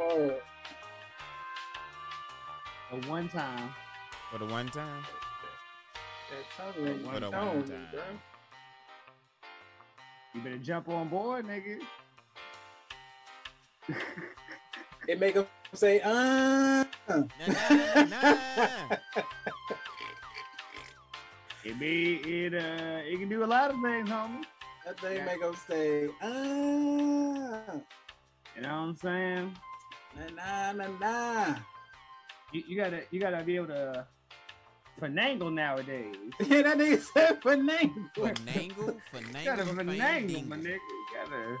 Word. A one time. For the one time. That tongue ring For the one time. bro. You better jump on board, nigga. It make him say, uh. Nah, nah, nah, nah. It be it uh it can do a lot of things, homie. That thing Yeah. make him say, uh. You know what I'm saying? Nah, nah, nah, nah. You, you gotta you gotta be able to finagle nowadays. Yeah, that nigga said finagle. Finagle, You gotta finagle, finagle, my nigga. You gotta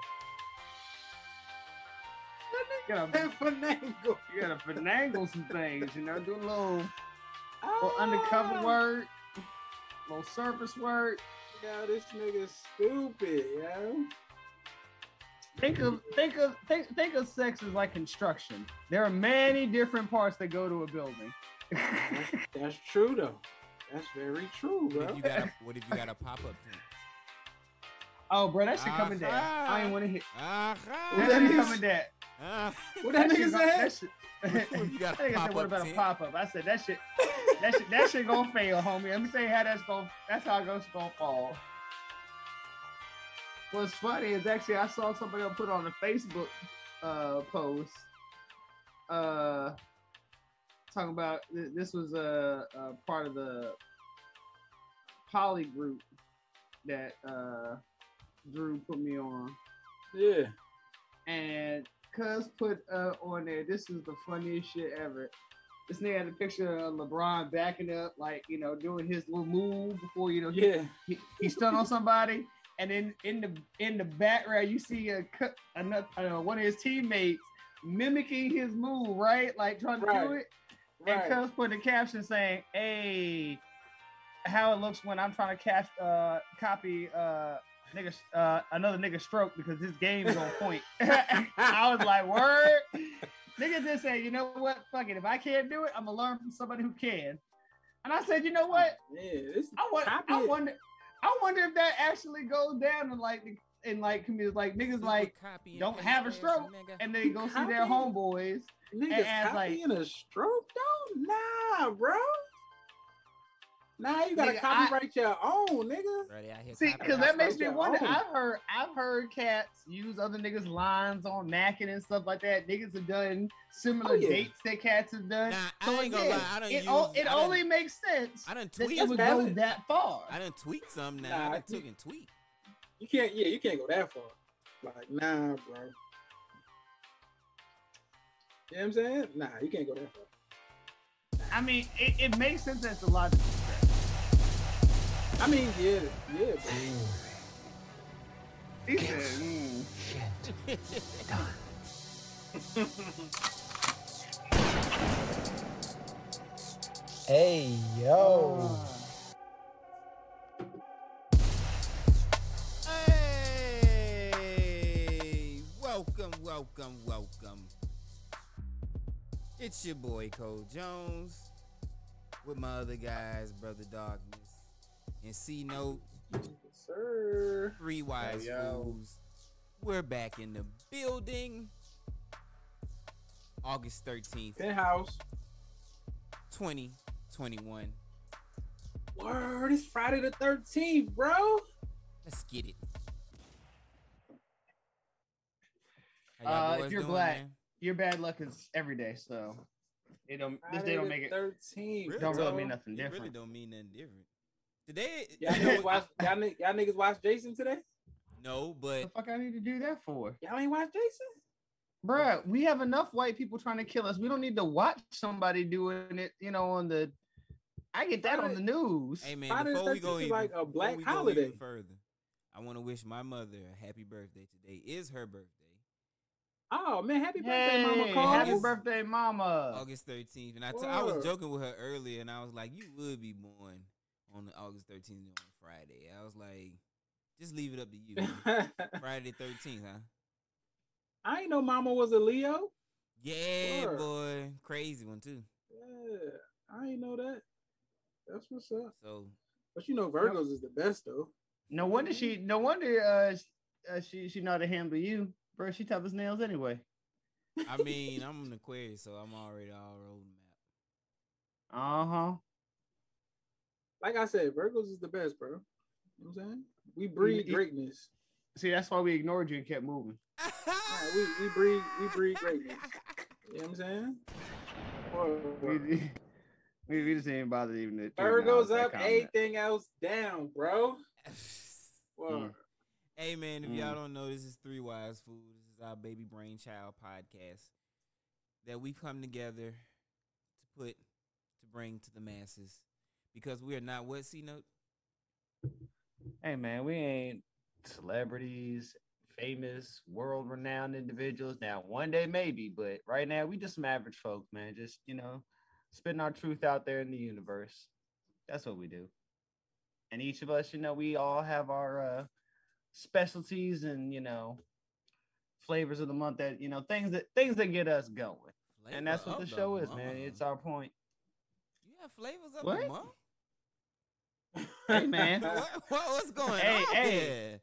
That you nigga gotta finagle. you gotta finagle some things, you know, do a little, little Ah, undercover work, little surface work. Yo, this nigga is stupid, yo. Think of think of think think of sex as like construction. There are many different parts that go to a building. That's, that's true though. That's very true, What bro. if you got a what if you got a pop up tent? oh, bro, that shit coming down. Aha. I ain't want to hit. Ah, That that shit coming down. ah. What that nigga said? That shit. What you got I think a I said, what pop-up about a pop up? I said that shit. That shit. That shit gonna fail, homie. Let me tell you how that's gonna. That's how it's gonna fall. What's funny is actually I saw somebody put on a Facebook uh, post, uh, talking about th- this was a, a part of the poly group that uh, Drew put me on Yeah. and Cuz put uh, on there, this is the funniest shit ever. This nigga had a picture of LeBron backing up, like, you know, doing his little move before, you know, he, Yeah. he, he stunned on somebody. And then in the in the background, you see a another uh, one of his teammates mimicking his move, right? Like trying to do Right. it. And Right. Cuz put a caption saying, "Hey, how it looks when I'm trying to catch uh copy uh nigga uh another nigga stroke because this game is on point." I was like, "Word." Nigga just said, "You know what? Fuck it. If I can't do it, I'm gonna learn from somebody who can." And I said, "You know what? Yeah. I want. I it. wonder. I wonder if that actually goes down in like the in like communities, like niggas like, Copy don't have a stroke, nigga. and they go see their homeboys. niggas ask, like- copying a stroke though? Nah, bro. Nah, you gotta Nigga, copyright your own, nigga. Brother out here See, because that makes me wonder. own. I've heard, I've heard cats use other niggas' lines on macking and stuff like that. Niggas have done similar Oh, yeah. dates that cats have done. Nah, I so ain't gonna again, lie, I done it, o- used- it I done- only makes sense I done that tweet. it would go valid. that far. I didn't tweet some now. Nah, I done I took and tweet. You can't, yeah, you can't go that far. Like, nah, bro. You know what I'm saying? Nah, you can't go that far. I mean, it, it makes sense as a logical step. I mean, yeah, yeah, bro. He said, mm. Hey yo. Hey, welcome, welcome, welcome. It's your boy Cole Jones with my other guys, Brother Darkness and C Note, Yes, sir. Three Wise Yo, yo. Fools. We're back in the building. August 13th, Penthouse. 2021. Word, it's Friday the 13th, bro. Let's get it. Uh, y'all if boys you're doing, black, man? your bad luck is every day, so it don't. This day don't make it. 13th. Don't really mean nothing It really don't mean nothing different. Today, Y'all niggas watch, y'all, ni- y'all niggas watch Jason today? no, What but the fuck I need to do that for? Y'all ain't watch Jason? Bruh, we have enough white people trying to kill us. We don't need to watch somebody doing it, you know, on the I get that on the news. hey man, Friday before we go even, like a black we go holiday. even further, I want to wish my mother a happy birthday. Today is her birthday, Oh man, happy birthday, Hey, Mama Cole. happy birthday, mama. August 13th. And I t- I was joking with her earlier, and I was like, "You would be born on the August 13th on Friday." I was like, "Just leave it up to you." Friday 13th, huh? I ain't know Mama was a Leo. Yeah, Word. boy, crazy one too. Yeah, I ain't know that. That's what's up. So But you know, Virgos is the best though. No wonder she no wonder uh, sh- uh she she know how to handle you. Bro, she tough as nails anyway. I mean, I'm an Aquarius, so I'm already all road map. Uh huh. Like I said, Virgos is the best, bro. You know what I'm saying? We breed you- greatness. See, that's why we ignored you and kept moving. Yeah, we, we breed we breed greatness. You know what I'm saying? We, Word. we, we just ain't bothered even to. to Virgos up, comment. everything else down, bro. Word. Hey man, if Mm. y'all don't know, this is Three Wise Fools. This is our baby brainchild podcast that we've come together to put to bring to the masses because we are not what C note. Hey man, we ain't celebrities, famous, world renowned individuals. Now, one day maybe, but right now we just some average folk, man. Just you know, spitting our truth out there in the universe. That's what we do. And each of us, you know, we all have our uh specialties and you know flavors of the month that you know things that things that get us going. and that's what the Flavor show is, man. It's our point. you have flavors of What? the month. Hey man. what, what- what's going Hey, on hey. here?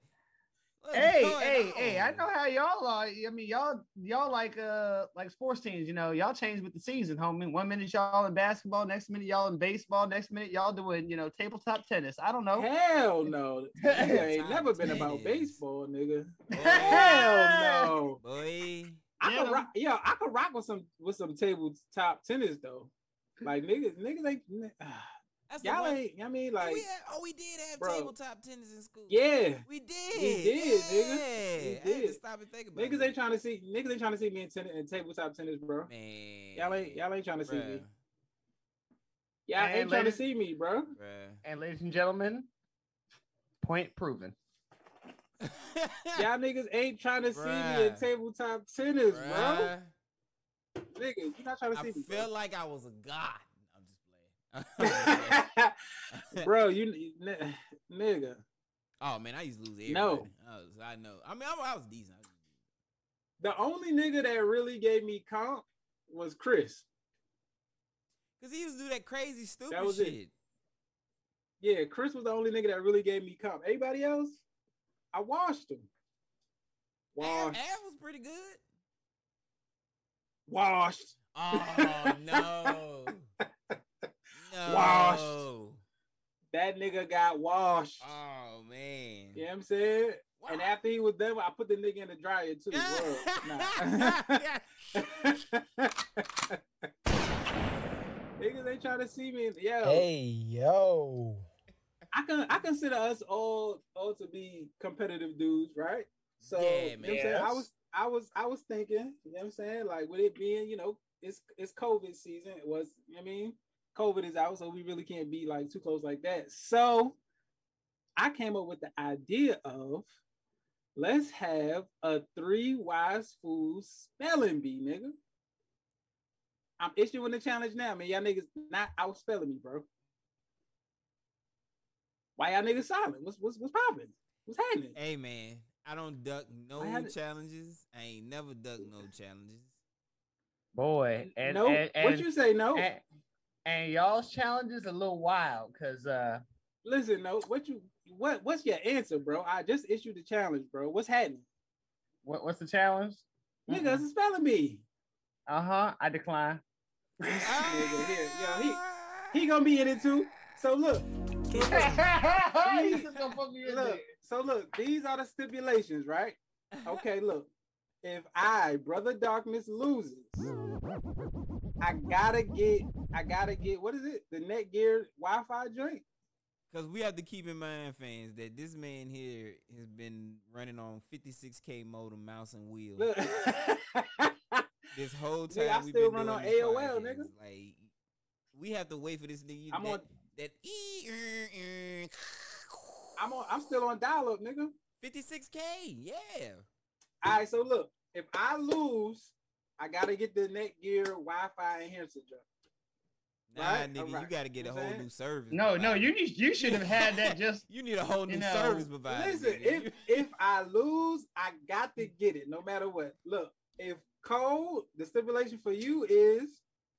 What's hey, going hey, hey! I know how y'all are. I mean, y'all, y'all like uh like sports teams. You know, y'all change with the season, homie. One minute y'all in basketball, next minute y'all in baseball, next minute y'all doing you know tabletop tennis. I don't know. Hell no. Nigga ain't never been about baseball, nigga. Boy, Hell no. boy. I Yeah, could no. rock, yo, I could rock with some with some tabletop tennis though. Like niggas, niggas ain't That's the y'all one- ain't. I mean, Oh, like we had, oh, we did have Bro. tabletop tennis in school. yeah, we did. We did, nigga. We Yeah. I had to did. stop and think about niggas that. ain't trying to see niggas ain't trying to see me in, tennis, in tabletop tennis, bro. Man, Y'all ain't y'all ain't trying to see me. Y'all Man, ain't trying to see me, bro. bruh. And ladies and gentlemen, point proven. Y'all niggas ain't trying to see me in tabletop tennis, bro. Bruh, Nigga, you not trying to I see me, I feel like I was a god. I'm just playing. bro. you n- nigga. oh man, I used to lose everybody. No. I, was, I know. I mean, I, I was decent. I was decent. The only nigga that really gave me comp was Chris. Cause he used to do that crazy stupid was it. shit. Yeah, Chris was the only nigga that really gave me comp. Anybody else, I washed him. Washed. Av was pretty good. Washed. Oh no. no. Washed. Oh. That nigga got washed. Oh man. You know what I'm saying? And after he was done, I put the nigga in the dryer too. Word. Nah. Niggas ain't trying to see me. Yo, Hey, yo. I can I consider us all all to be competitive dudes, right? So Yeah, you know what I'm saying? I was I was I was thinking, you know what I'm saying? Like with it being, you know, it's it's COVID season. It was, you know what I mean, COVID is out, so we really can't be like too close like that. So I came up with the idea of let's have a three wise fools spelling bee, nigga. I'm issuing the challenge now, man. Y'all niggas not out spelling me, bro. Why y'all niggas silent? What's what's what's popping? What's happening? Hey man, I don't duck no I challenges. I ain't never duck no challenges. Boy, and no, and, and, what you say? No, and, and y'all's challenge is a little wild because uh listen, no. What you what what's your answer, bro? I just issued the challenge, bro. What's happening? what, what's the challenge? Nigga, it's a spelling bee. Uh huh. I decline. Nigga here, yo, he he gonna be in it too. So look, so look, gonna put me in look, so look. These are the stipulations, right? Okay, look. If I, brother darkness, loses, I gotta get, I gotta get. What is it? The Netgear Wi-Fi joint. Because we have to keep in mind, fans, that this man here has been running on 56k modem, mouse and wheel this whole I time. we've still run on AOL, podcast. nigga. Like, we have to wait for this nigga. I'm that, on- that e. er, er, I'm on. I'm still on dial-up, nigga. 56k. Yeah. All right, so look, if I lose, I gotta get the Netgear Wi-Fi enhancer joint. Nah, Right? nigga, you got to get a whole saying? new service. No, no, you need you should have had that just You need a whole new You know, service provider. Listen, nigga. if if I lose, I got to get it, no matter what. Look, if Cole, the stipulation for you is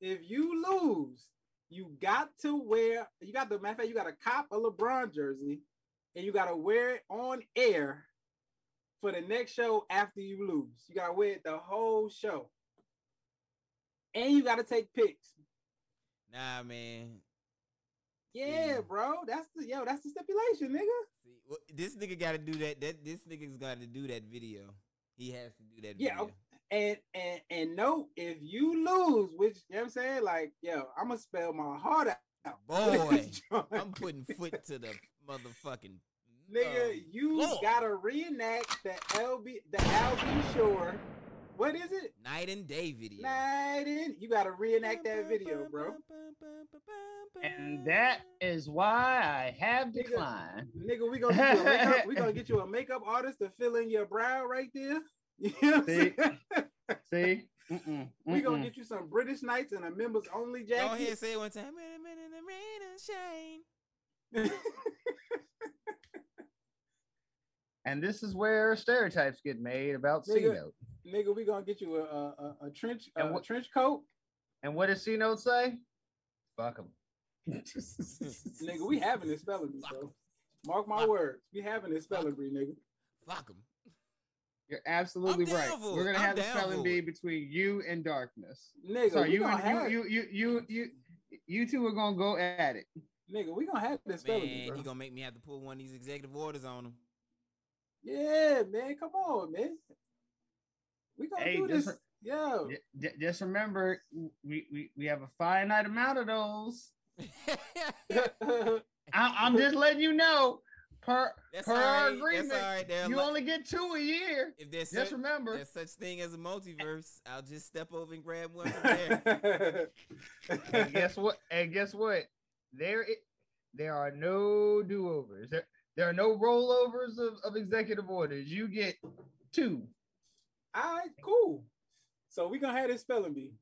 if you lose, you got to wear. You got the matter of fact, you got to cop a LeBron jersey, and you got to wear it on air for the next show after you lose. You got to wear it the whole show. and you got to take pics. Nah, man. Yeah, bro. That's the yo. That's the stipulation, nigga. See, well, this nigga got to do that. That this nigga's got to do that video. He has to do that Yeah, video. And and and note if you lose, which you know what I'm saying, like yo, I'm gonna spell my heart out. Boy, I'm putting foot to the motherfucking Nigga, um, you floor. gotta reenact the LB the Al B. Sure. What is it? night and day video. Night and You gotta reenact that video, bro. And that is why I have Nigga. declined. Nigga, we gonna get you a makeup, we gonna get you a makeup artist to fill in your brow right there. You know what I'm See? saying? See? Mm-mm, We gonna get you some British Knights and a members only Go ahead, jacket. say it one time. Wait a minute, the rain and shine. And this is where stereotypes get made about C Nigga. Note. Nigga, we gonna get you a a, a, a trench And a what- trench coat. And what does C Note say? Fuck him. nigga, we having this spelling bee, bro. Mark my Fuck. words. We having this spelling bee, nigga. Fuck him. You're absolutely I'm right. We're gonna I'm have the down spelling bee between you and darkness. Nigga, So you and have you, you you you you you two are gonna go at it. nigga, we gonna have this spelling bee, Man, bro. he gonna make me have to pull one of these executive orders on him. Yeah, man, come on, man. We gonna Hey, do just this. Yo, J- j- just remember, we, we we have a finite amount of those. I, I'm just letting you know. Per That's per all our right. agreement, That's all right. You li- only get two a year. if there's Just such, remember. there's such thing as a multiverse, I'll just step over and grab one from there. and guess what? And guess what? There, i- there are no do overs. There, there are no rollovers of, of executive orders. You get two. All right, cool. So we're gonna have this spelling bee.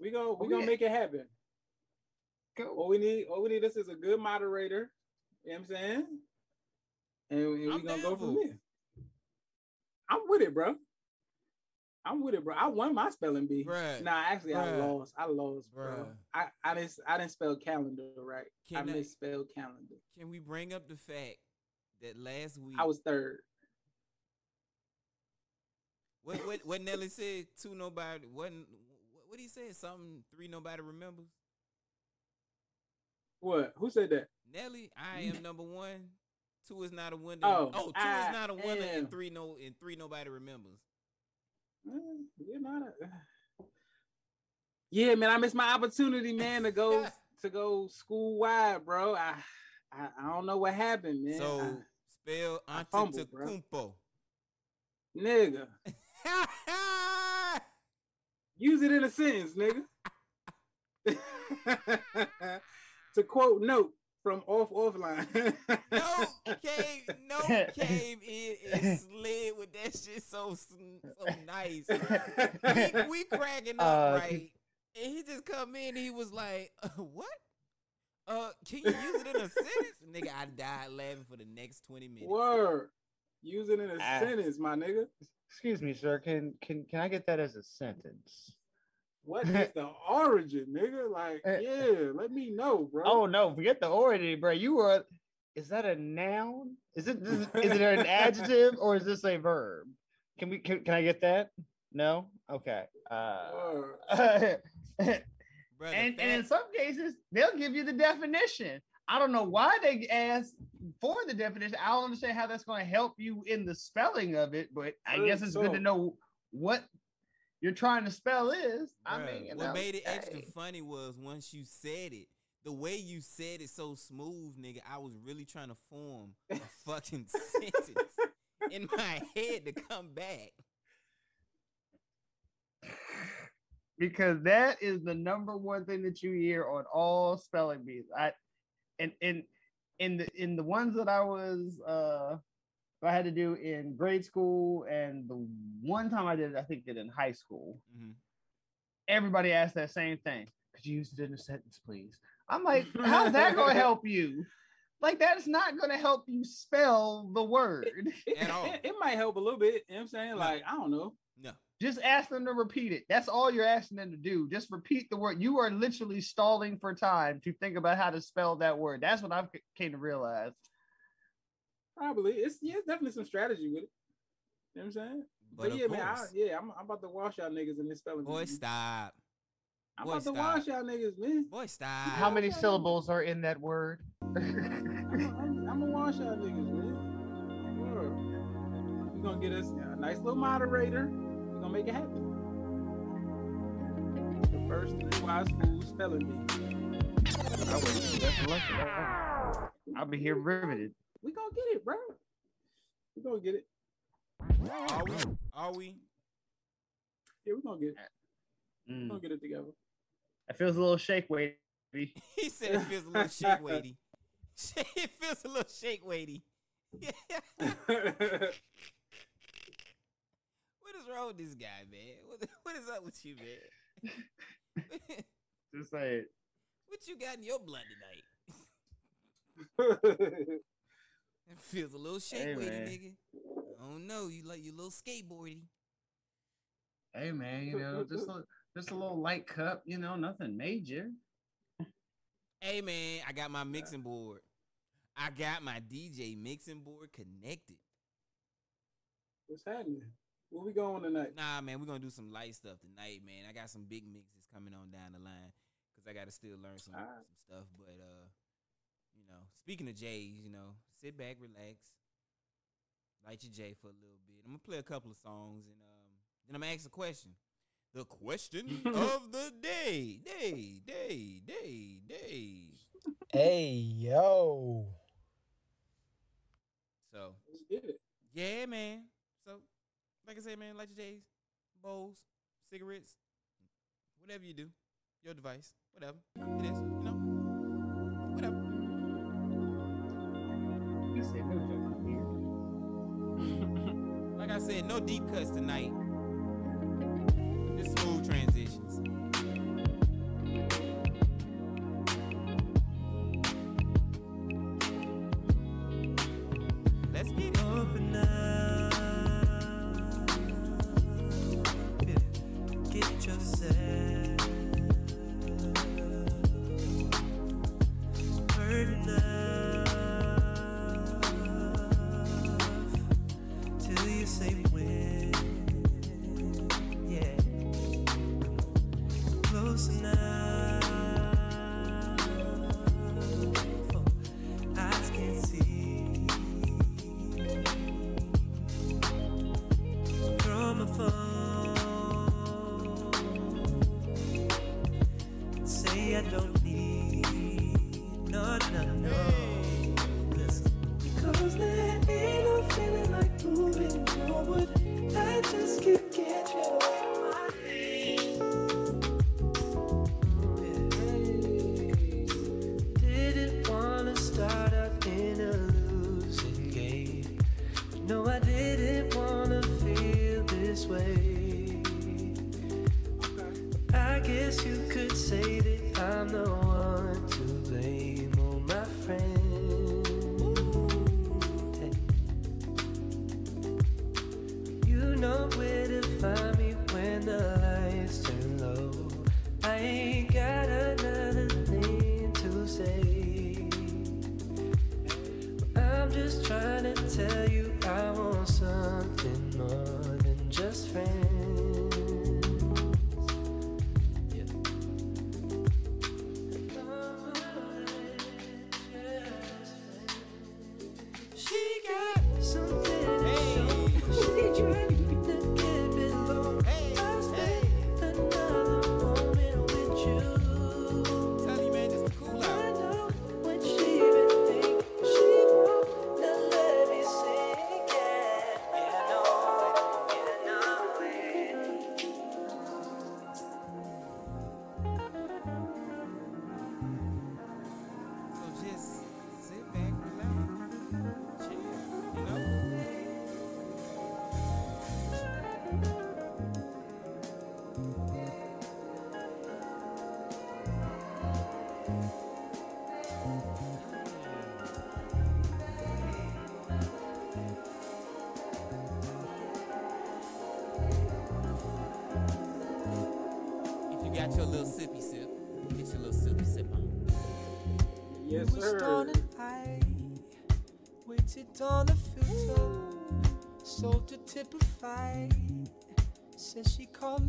We gonna we Oh, gonna yeah. make it happen. Cool. All we need, all we need, this is a good moderator. You know what I'm saying? And, and we I'm gonna go from for it. there. I'm with it, bro. I'm with it, bro. I won my spelling bee. Bruh, Nah, actually, I lost. I lost, bro. I, I didn't I didn't spell calendar right. Can I I- misspelled calendar. Can we bring up the fact that last week I was third. What what what Nelly said two nobody what what he said something three nobody remembers What? Who said that? Nelly I am number one two is not a winner Oh, oh two I is not a winner am. and three no and three nobody remembers mm, You're not a. Yeah, man, I missed my opportunity, man, to go to go school wide, bro. I, I I don't know what happened, man. so I- spell I fumbled, bro. Antetokounmpo nigga, use it in a sentence, nigga. to quote note from off offline. no came no came in and slid with that shit so so nice we, we cracking up Uh, right and he just come in he was like uh, what uh can you use it in a sentence nigga i died laughing for the next 20 minutes Word. Use it in a Ah. sentence, my nigga. Excuse me, sir. Can can can I get that as a sentence? What is the origin, nigga? Like, Eh. yeah, let me know, bro. Oh no, forget the origin, bro. You were. Is that a noun? Is it is, it- is it an adjective or is this a verb? Can we can, can I get that? No. Okay. Uh, Word. And, and in some cases they'll give you the definition. I don't know why they ask for the definition. I don't understand how that's going to help you in the spelling of it, but I guess it's good to know what you're trying to spell is. I mean, what know, made it extra hey. funny was once you said it the way you said it so smooth nigga i was really trying to form a fucking sentence in my head to come back because that is the number one thing that you hear on all spelling bees. I and in in the in the ones that I was uh I had to do in grade school and the one time I did it, I think did in high school. Mhm. Everybody asked that same thing. Could you use it in a sentence, please? I'm like, how's that gonna help you? Like that's not gonna help you spell the word. It, At all. it, it might help a little bit. You know what I'm saying? No. Like, I don't know. no Just ask them to repeat it. That's all you're asking them to do. Just repeat the word. You are literally stalling for time to think about how to spell that word. That's what I've c- came to realize. Probably. It's yeah, it's definitely some strategy with it. You know what I'm saying? But, But, yeah, of man, I, yeah, I'm, I'm about to wash y'all niggas in this spelling. boy, bee. stop. I'm boy, about to wash y'all niggas, man. Boy, stop. How many syllables are in that word? I'm, I'm, I'm gonna wash y'all niggas, man. Word. We're gonna get us a nice little moderator. We're gonna make it happen. The first three wise fools spelling bee. I was best of luck to that. I'll be here riveted. We gonna get it, bro. We gonna get it. Are we? Are we? Yeah, we gonna get it. We Mm. gonna get it together. It feels a little shake weighty. He said it feels a little shake weighty. it feels a little shake weighty. What is wrong with this guy, man? What, what is up with you, man? Just say it. what you got in your blood tonight? It feels a little shake weighty, man. nigga. I don't know. You like your little skateboardy. Hey man, you know, just a just a little light cup, you know, nothing major. Hey man, I got my mixing board. I got my DJ mixing board connected. What's happening? Where we going tonight? Nah, man, we're gonna do some light stuff tonight, man. I got some big mixes coming on down the line because I got to still learn some Alright. some stuff. But uh, you know, speaking of J's, you know, sit back, relax, light your J for a little bit. I'm gonna play a couple of songs and um, then I'm gonna ask a question. The question of the day, day, day, day, day. Hey, yo. So Let's get it. yeah, man. Like I said, man, light your J's, bowls, cigarettes, whatever you do, your device, whatever it is, you know, whatever. You said no joke here. Like I said, no deep cuts tonight. No, no, no. Listen. Cause there ain't no feeling like. I just can't get you off my head. Didn't wanna start out in a losing game. No, I didn't wanna feel this way. I guess you could say that I'm the one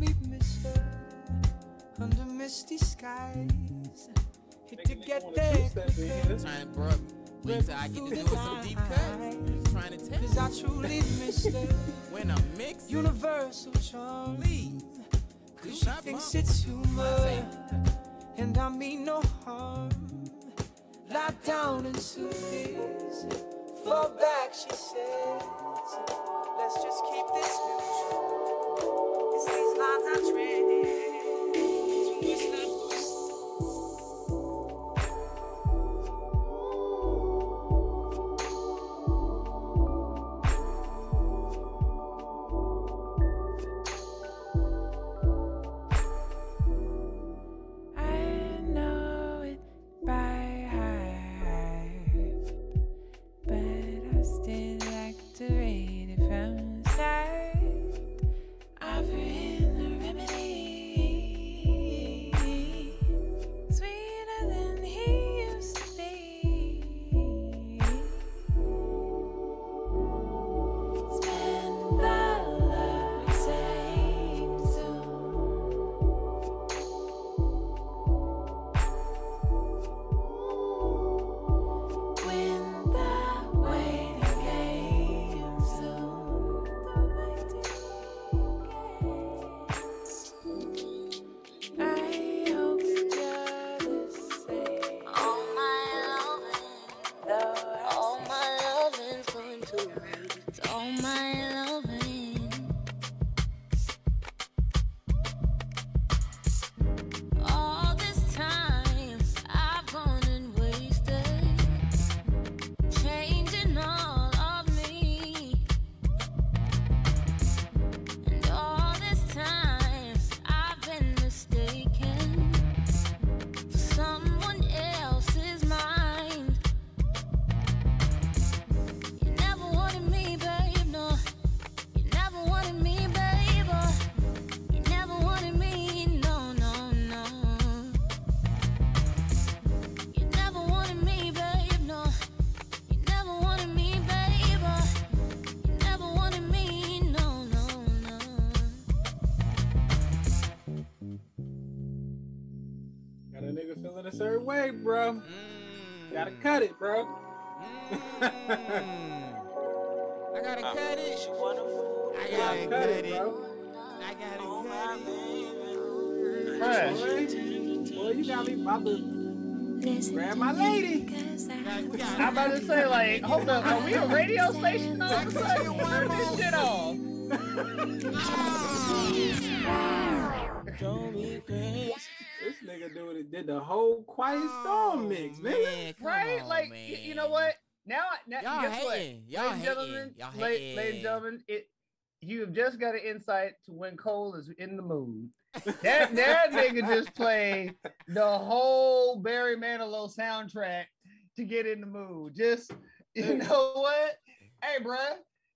Says she called me Mister under misty skies. Hit to get there two-step in here. quicker. Trying to bro, wait till I get to doing some deep cuts. Just trying to tell Cause I truly miss her. When I'm mixing, Universal charm. please. Do Cause she thinks it's humor. And I mean no harm. Lie down and soothe. Fall back, she says. Let's just keep this mutual. Lines I tread. To my lady. Like, we got- I'm about to say, like, hold up, are we a radio station all of a sudden? Turn this shit off. This nigga doing it, did the whole Quiet Storm oh, mix, Oh, nigga. man, come Right? on, like, man. you know what? Now, now Y'all guess what? hating. Y'all ladies hating. gentlemen, Y'all la- ladies and gentlemen, it, you have just got an insight to when Cole is in the mood. That that nigga just played the whole Barry Manilow soundtrack to get in the mood. Just you know what? Hey, bruh,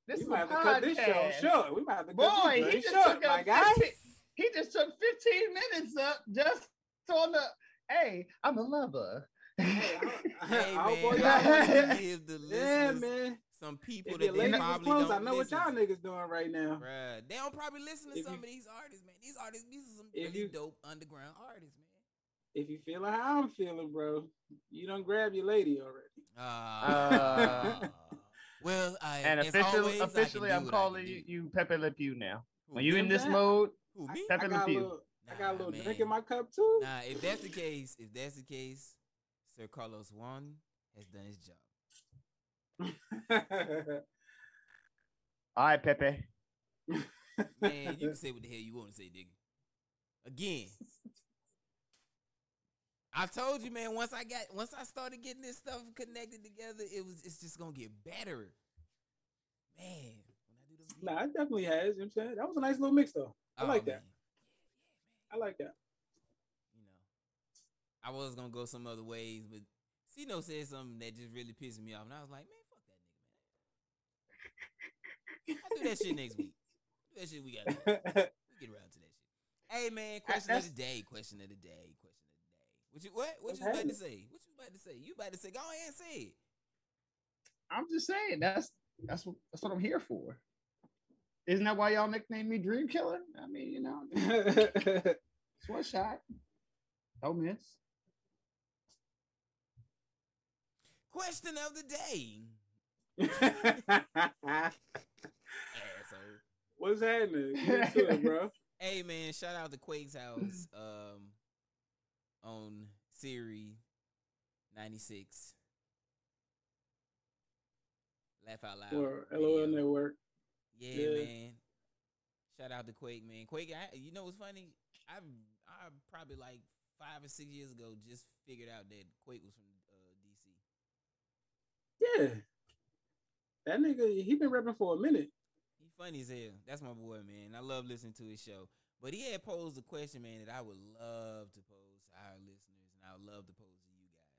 this We is might a have to cut this show podcast. short. We might have to cut Boy, this he just short, took my up guy. 15, he just took 15 minutes up just to on the hey, I'm a lover. Hey, Oh, boy, man, y'all- I wanna give the Yeah, listeners man. Some people If that your they ladies was probably close, don't I know what y'all to. niggas doing right now. Bruh, they don't probably listen to If some you- of these artists, man. These artists, these are some really you- dope underground artists, man. If you feeling how I'm feeling, bro, you don't grab your lady already. Uh, well, I, and as officially, always, I can officially, do I'm calling you, you Pepe Le Pew now. Who, When you in this that? mode, Who, I, me? Pepe got, Le a Pew. little, I got a little man. drink in my cup too. Nah, if that's the case, if that's the case, Sir Carlos Juan has done his job. All right, Pepe. Man, you can say what the hell you want to say, nigga. Again. I told you, man, once I got once I started getting this stuff connected together, it was it's just gonna get better. Man, when I do them nah, it definitely has. You know what I'm saying? That was a nice little mix though. I oh, like that. I like that. You know. I was gonna go some other ways, but Cino said something that just really pissed me off. And I was like, man, fuck that nigga, man. I do that shit next week. Do that shit we got. We get around to that shit. Hey man, question of the day. Question of the day. Question of the day. What you what? What What's you about to say? What you about to say? You about to say? Go ahead and say it. I'm just saying that's that's what that's what I'm here for. Isn't that why y'all nicknamed me Dream Killer? I mean, you know, it's one shot. Don't miss. Question of the day. What's happening? Get it, bro. Hey man, shout out to Quake's house um on Siri 96. Laugh out loud. Or LOL video. Network. Yeah, Yeah. man. Shout out to Quake, man. Quake, I, you know what's funny? I I probably like five or six years ago just figured out that Quake was from uh, DC. Yeah. That nigga, he been rapping for a minute. Funny as hell. That's my boy, man. I love listening to his show. But he had posed a question, man, that I would love to pose to our listeners, and I would love to pose to you guys.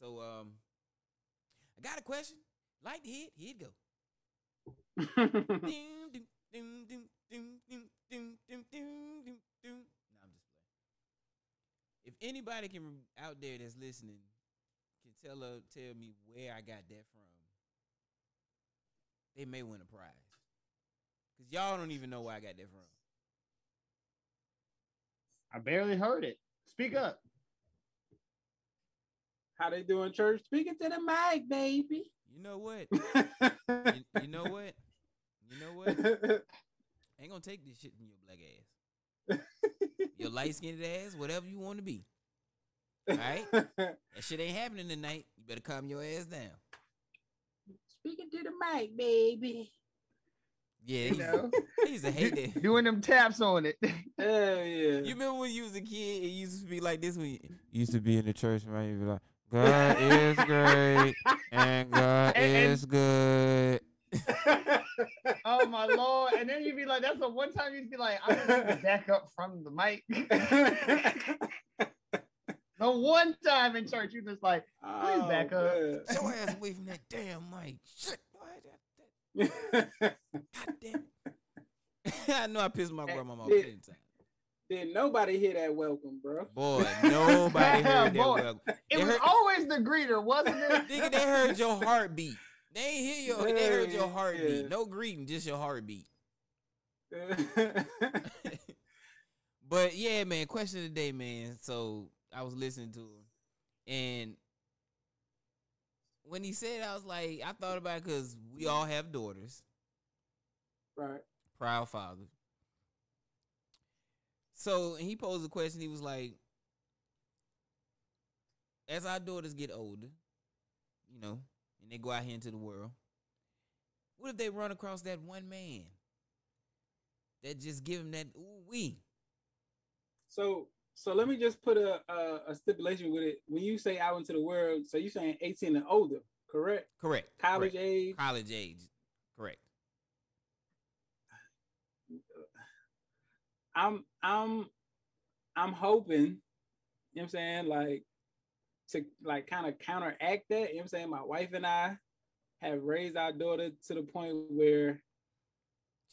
So, um, I got a question. Like the hit, here it go. No, I'm just playing. If anybody can out there that's listening can tell uh, tell me where I got that from, they may win a prize. Cause y'all don't even know where I got that from. I barely heard it. Speak up. How they doing church? Speaking to the mic, baby. You know what? you, you know what? You know what? I ain't gonna take this shit from your black ass. Your light skinned ass, whatever you want to be. Alright? That shit ain't happening tonight. You better calm your ass down. Speaking to the mic, baby. Yeah, You he, know, he used to hate that. doing them taps on it. Hell yeah. You remember when you was a kid, it used to be like this when you used to be in the church, man. You'd be like, God is great and God And- and- is good. oh my lord! And then you'd be like, "That's the one time you'd be like, I'm gonna back up from the mic." the one time in church, you just like, Please back oh, up. Get your ass away from that damn mic. Shit. Damn it. I know I pissed my grandma off Yeah. plenty times. Did nobody hear that welcome, bro? Boy, nobody heard that Boy. well. it They was heard- always the greeter, wasn't it? Nigga, they heard your heartbeat. They ain't hear your. They heard your Yeah. heartbeat. No greeting, just your heartbeat. but yeah, man. Question of the day, man. So I was listening to him, and when he said, I was like, I thought about it because we all have daughters, right. proud fathers. So he posed a question. He was like, as our daughters get older, you know, and they go out here into the world, what if they run across that one man that just give them that ooh wee? So so let me just put a, a a stipulation with it. When you say out into the world, so you're saying 18 and older, correct? Correct. College correct. age. College age. Correct. I'm I'm I'm hoping, you know what I'm saying, like to like kind of counteract that. You know what I'm saying? My wife and I have raised our daughter to the point where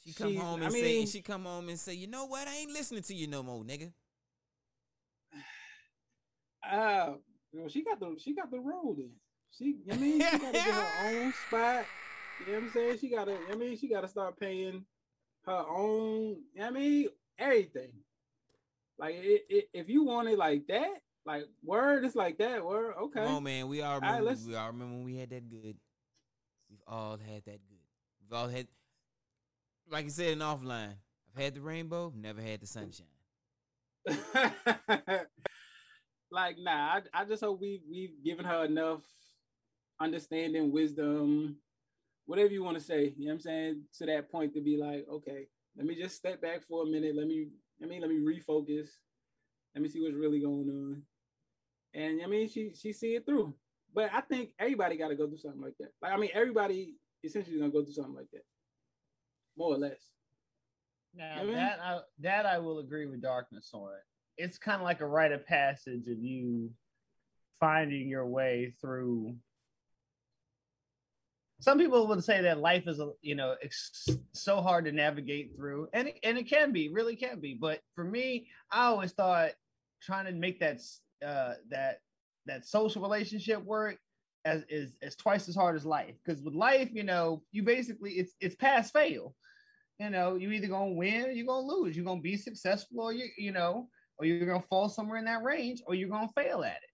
She come home I and say she come home and say, you know what? I ain't listening to you no more, nigga. Uh well, she got the she got the road in. She I mean she gotta get her own spot. You know what I'm saying? She gotta I mean she gotta start paying her own, you know what I mean, everything. Like it, it, if you want it like that, like word, it's like that. Word, okay. Oh man. We all right, remember. let's- we all remember when we had that good. We've all had that good. We've all had, like you said in offline. I've had the rainbow, never had the sunshine. like nah, I, I just hope we we've given her enough understanding, wisdom, whatever you want to say. You know what I'm saying? To that point to be like, okay, let me just step back for a minute. Let me, I mean, let me refocus. Let me see what's really going on. And I mean, she she see it through. But I think everybody got to go through something like that. Like I mean, everybody essentially gonna go through something like that, more or less. Now I mean- that I that I will agree with darkness on. It's kind of like a rite of passage of you finding your way through. Some people would say that life is, you know, so hard to navigate through, and it, and it can be, really can be. But for me, I always thought trying to make that uh, that that social relationship work as is as twice as hard as life. Because with life, you know, you basically it's it's pass fail. you know, you either gonna win or you're gonna lose. You're gonna be successful or you, you know, or you're gonna fall somewhere in that range or you're gonna fail at it.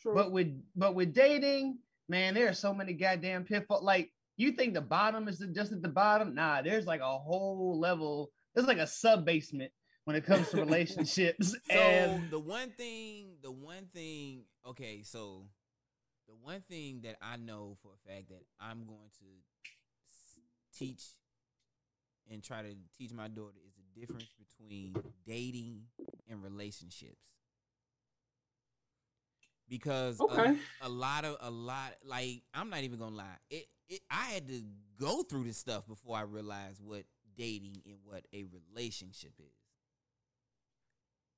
True. But with but with dating, man, there are so many goddamn pitfalls. Like you think the bottom is just at the bottom? Nah, there's like a whole level. There's like a sub basement when it comes to relationships. So and the one thing, the one thing, okay, so the one thing that I know for a fact that I'm going to teach and try to teach my daughter difference between dating and relationships. Because a- Okay. a, lot of a lot like I'm not even gonna lie. It, it I had to go through this stuff before I realized what dating and what a relationship is.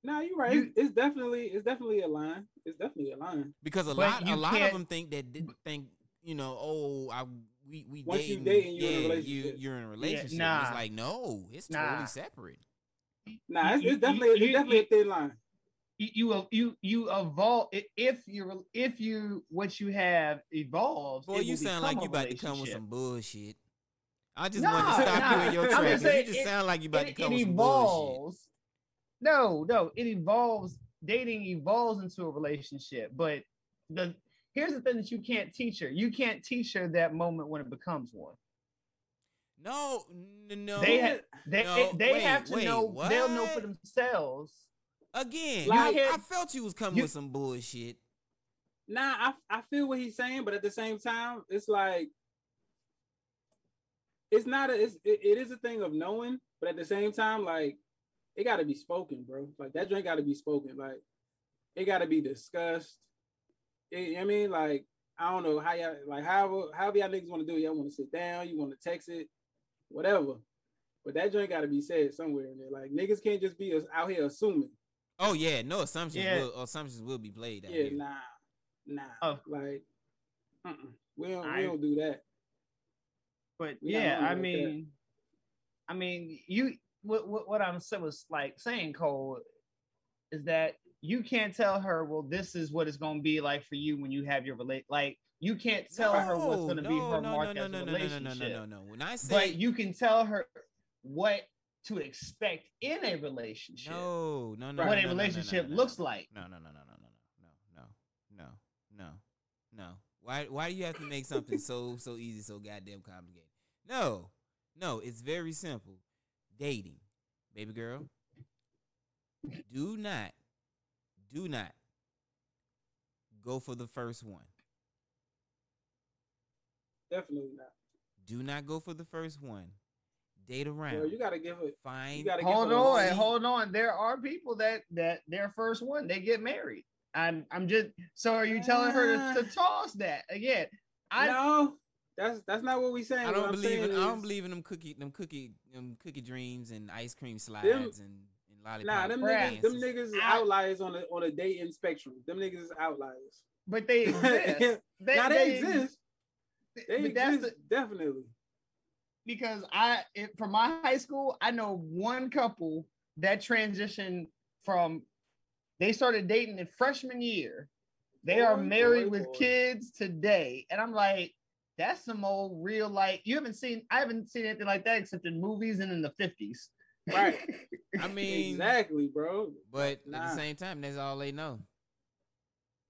No, you're right. You- it's, it's definitely it's definitely a line. It's definitely a line. because a But lot a lot of them think that think you know oh I we we Once you dating, dating, you're in a relationship. you you're in a relationship it's nah. like no it's Nah. totally separate Nah, it's, You- it's definitely you- it's definitely a thin line. you you uh, you, you evolve if you if you what you have evolves. boy you sound like you a about to come with some bullshit I just Nah, wanted to stop you in your tracks. just 'cause saying You just it- sound like you about it, to come it with some bullshit. No, no, it evolves. Dating evolves into a relationship, but the here's the thing that you can't teach her. You can't teach her that moment when it becomes one. No, n- no. They ha- They No, they wait, have to wait, know. They'll know for themselves. Again, Like- I, I felt you was coming You- with some bullshit. Nah, I I feel what he's saying, but at the same time, it's like it's not a it's it, it is a thing of knowing, but at the same time, like it got to be spoken, bro. Like that drink got to be spoken. Like it got to be discussed. It- you know what I mean, like I don't know how y'all like however however y'all niggas want to do it. Y'all want to sit down, you want to text it, whatever. But that joint got to be said somewhere in there. Like niggas can't just be out here assuming. Oh yeah, no assumptions Yeah. will assumptions will be played out Yeah, here. nah, nah. Oh. Like, uh-uh. we don't I- we don't do that. But We yeah, I like that. mean, I mean, you what what, what I'm saying was like saying, Cole, is that you can't tell her, well, this is what it's gonna be like for you when you have your relate. Like you can't tell her what's gonna be her no, mark no, as no, a no, no, no, relationship. no, no, no, no. When I say But you can tell her what to expect in a relationship. no, no, no, what no, a no, no, no, relationship no, no, looks no. like. No, no, no, no, no, no, no, no, no, no, no. Why why do you have to make something so so easy, so goddamn complicated? No, no, it's very simple. Dating, baby girl. Do not, do not go for the first one. Definitely not. Do not go for the first one. Date Bro, around. you gotta give it. Fine. You gotta Hold give her a on, seat. hold on. There are people that that their first one they get married. I'm I'm just so are you telling her to, ah. to toss that again? I no, that's that's not what we saying. I What don't I'm believe in. saying I don't believe in them cookie, them cookie, them cookie dreams and ice cream slides Them- and, and lollipop. Nah, them niggas, them niggas is outliers on the on a dating spectrum. Them niggas is outliers. but they exist. They, now they, exist. They but that's exist definitely. because I it, from my high school, I know one couple that transitioned from they started dating in freshman year. They are married boy, with boy. kids today. And I'm like, that's some old real like you haven't seen I haven't seen anything like that except in movies and in the 50s. Right. I mean, exactly, bro. but at the same time, that's all they know.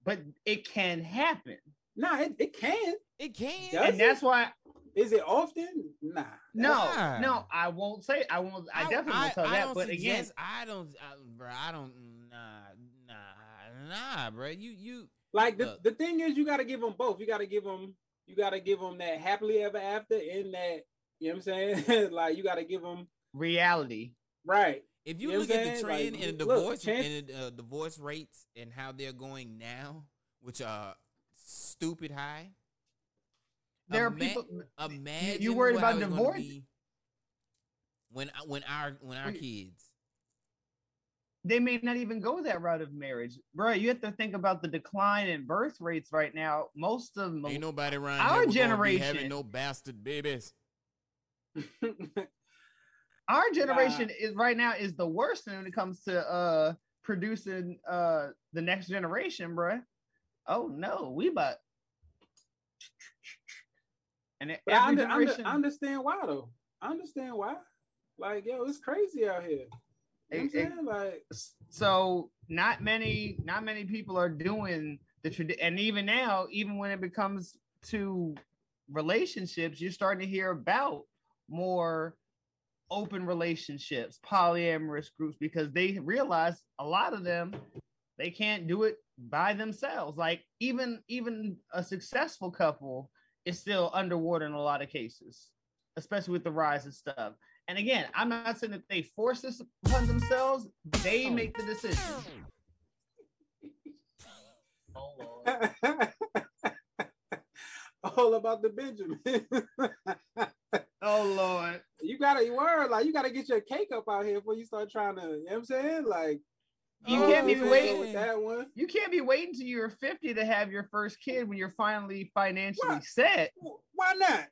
but it can happen. Nah, it, it can. It can. Does and that's why Is it often? Nah. no, Nah. no, I won't say I won't I, definitely won't tell that. don't But again, I don't, I, bro. I don't. Nah, nah, nah, bro. You, you. Like the, Look. the thing is, you got to give them both. You got to give them, you got to give them that happily ever after, and that you know what I'm saying. like you got to give them reality. Right. If you You look at the trend Like, in the look, divorce chance- and uh, divorce rates and how they're going now, which are stupid high. There are Ima- people Imagine you worried about I was gonna divorce? When when our when our kids. they may not even go that route of marriage, bro. You have to think about the decline in birth rates right now. Most of them, Ain't nobody around Our here gonna be generation- having no bastard babies. our generation is right now is the worst when it comes to uh producing uh the next generation, bro. Oh no, we but and But I, under, generation. I understand why though. I understand why. Like, yo, it's crazy out here. You know It- it- saying? Like, so not many not many people are doing the tradi- and even now even when it becomes to relationships you're starting to hear about more open relationships polyamorous groups because they realize a lot of them they can't do it by themselves. Like even even a successful couple is still underwater in a lot of cases especially with the rise of stuff. And again i'm not saying that they force this upon themselves they oh. make the decision. Oh all about the Benjamin. oh lord you gotta you were like you gotta get your cake up out here before you start trying to, you know what I'm saying? Like You oh, can't be this waiting- go with that one. you can't be waiting till you're 50 to have your first kid when you're finally financially What? set Why not?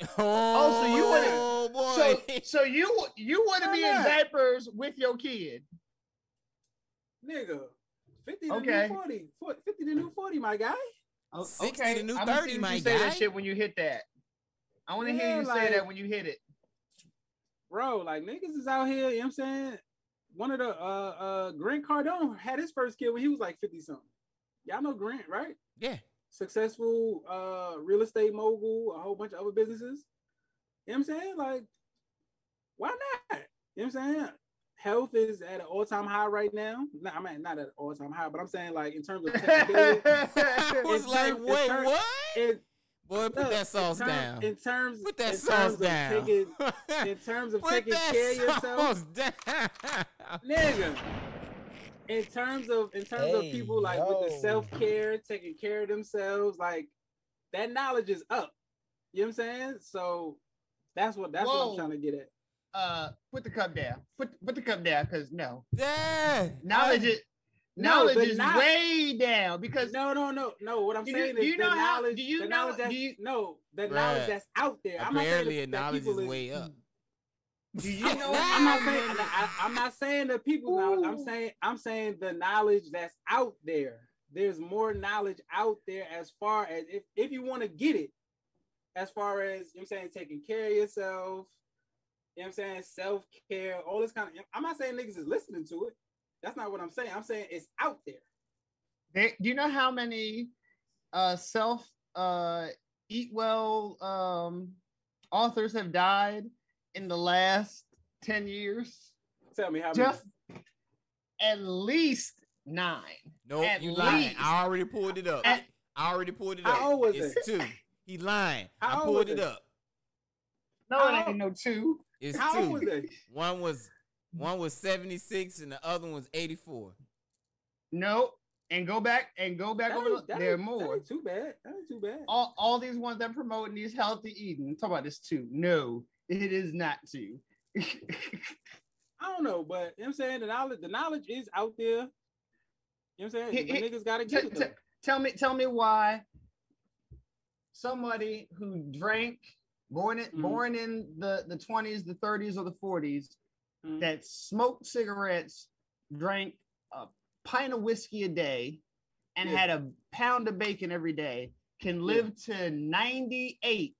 Oh, oh, so you wanna- boy. so so you you want to Why be in diapers with your kid Nigga. 50 to Okay. new 40. 40. 50 to new 40, my guy. Oh, 60 to new I'ma see 30, my you say that shit when you hit that i want to hear you like- say that when you hit it Bro, like niggas is out here, you know what I'm saying? One of the uh uh Grant Cardone had his first kid when he was like 50 something. Y'all know Grant, right? yeah. Successful uh real estate mogul, a whole bunch of other businesses. You know what I'm saying? Like, why not? You know what I'm saying? Health is at an all-time high right now. No, I mean not at an all-time high, but I'm saying like in terms of I was like, in wait, what? in, Boy, put look, that sauce in term- down. In terms, Put that in sauce terms of down. taking- in terms of Put taking that care of yourself, sauce down. nigga. In terms of in terms of people like with the self care, taking care of themselves, like that knowledge is up. You know what I'm saying? So that's what that's what I'm trying to get at. uh put the cup down put put the cup down because no Yeah. knowledge is No, knowledge the is knowl- way down because No, no, no, no. What I'm Do you- saying do is you the know how- knowledge. do you the know- knowledge do you- no, the Bruh. knowledge that's out there. I'm not saying Apparently, that, that knowledge people is way up. do you know I'm not saying I, I'm not saying the people knowledge. I'm saying I'm saying the knowledge that's out there. There's more knowledge out there as far as if, if you want to get it, as far as you know what I'm saying, taking care of yourself, you know what I'm saying, self-care, all this kind of I'm not saying niggas is listening to it. That's not what I'm saying. I'm saying it's out there. They, do you know how many uh self uh eat well um authors have died in the last 10 years? Tell me how many at least nine. Nope, At you lying. I already pulled it up. At- I already pulled it up. How up. old was it's it? two. He lying. How I pulled it it? up. No, it ain't no two. It's How two. old was they? One was one was 76 and the other one was 84. No, and go back and go back That over. ain't- the- that There are ain't- That more. ain't too bad. That ain't too bad. All, all these ones that promoting these healthy eating. Talk about this too. No, it is not two. I don't know, but you know what I'm saying the knowledge, the knowledge is out there. You know what I'm saying? He- But niggas gotta Te- get it te- though. tell me, tell me why somebody who drank born in Mhm. born in the the twenties, the thirties, or the 40s Mhm. that smoked cigarettes, drank a pint of whiskey a day, and Yeah. had a pound of bacon every day can live to 98.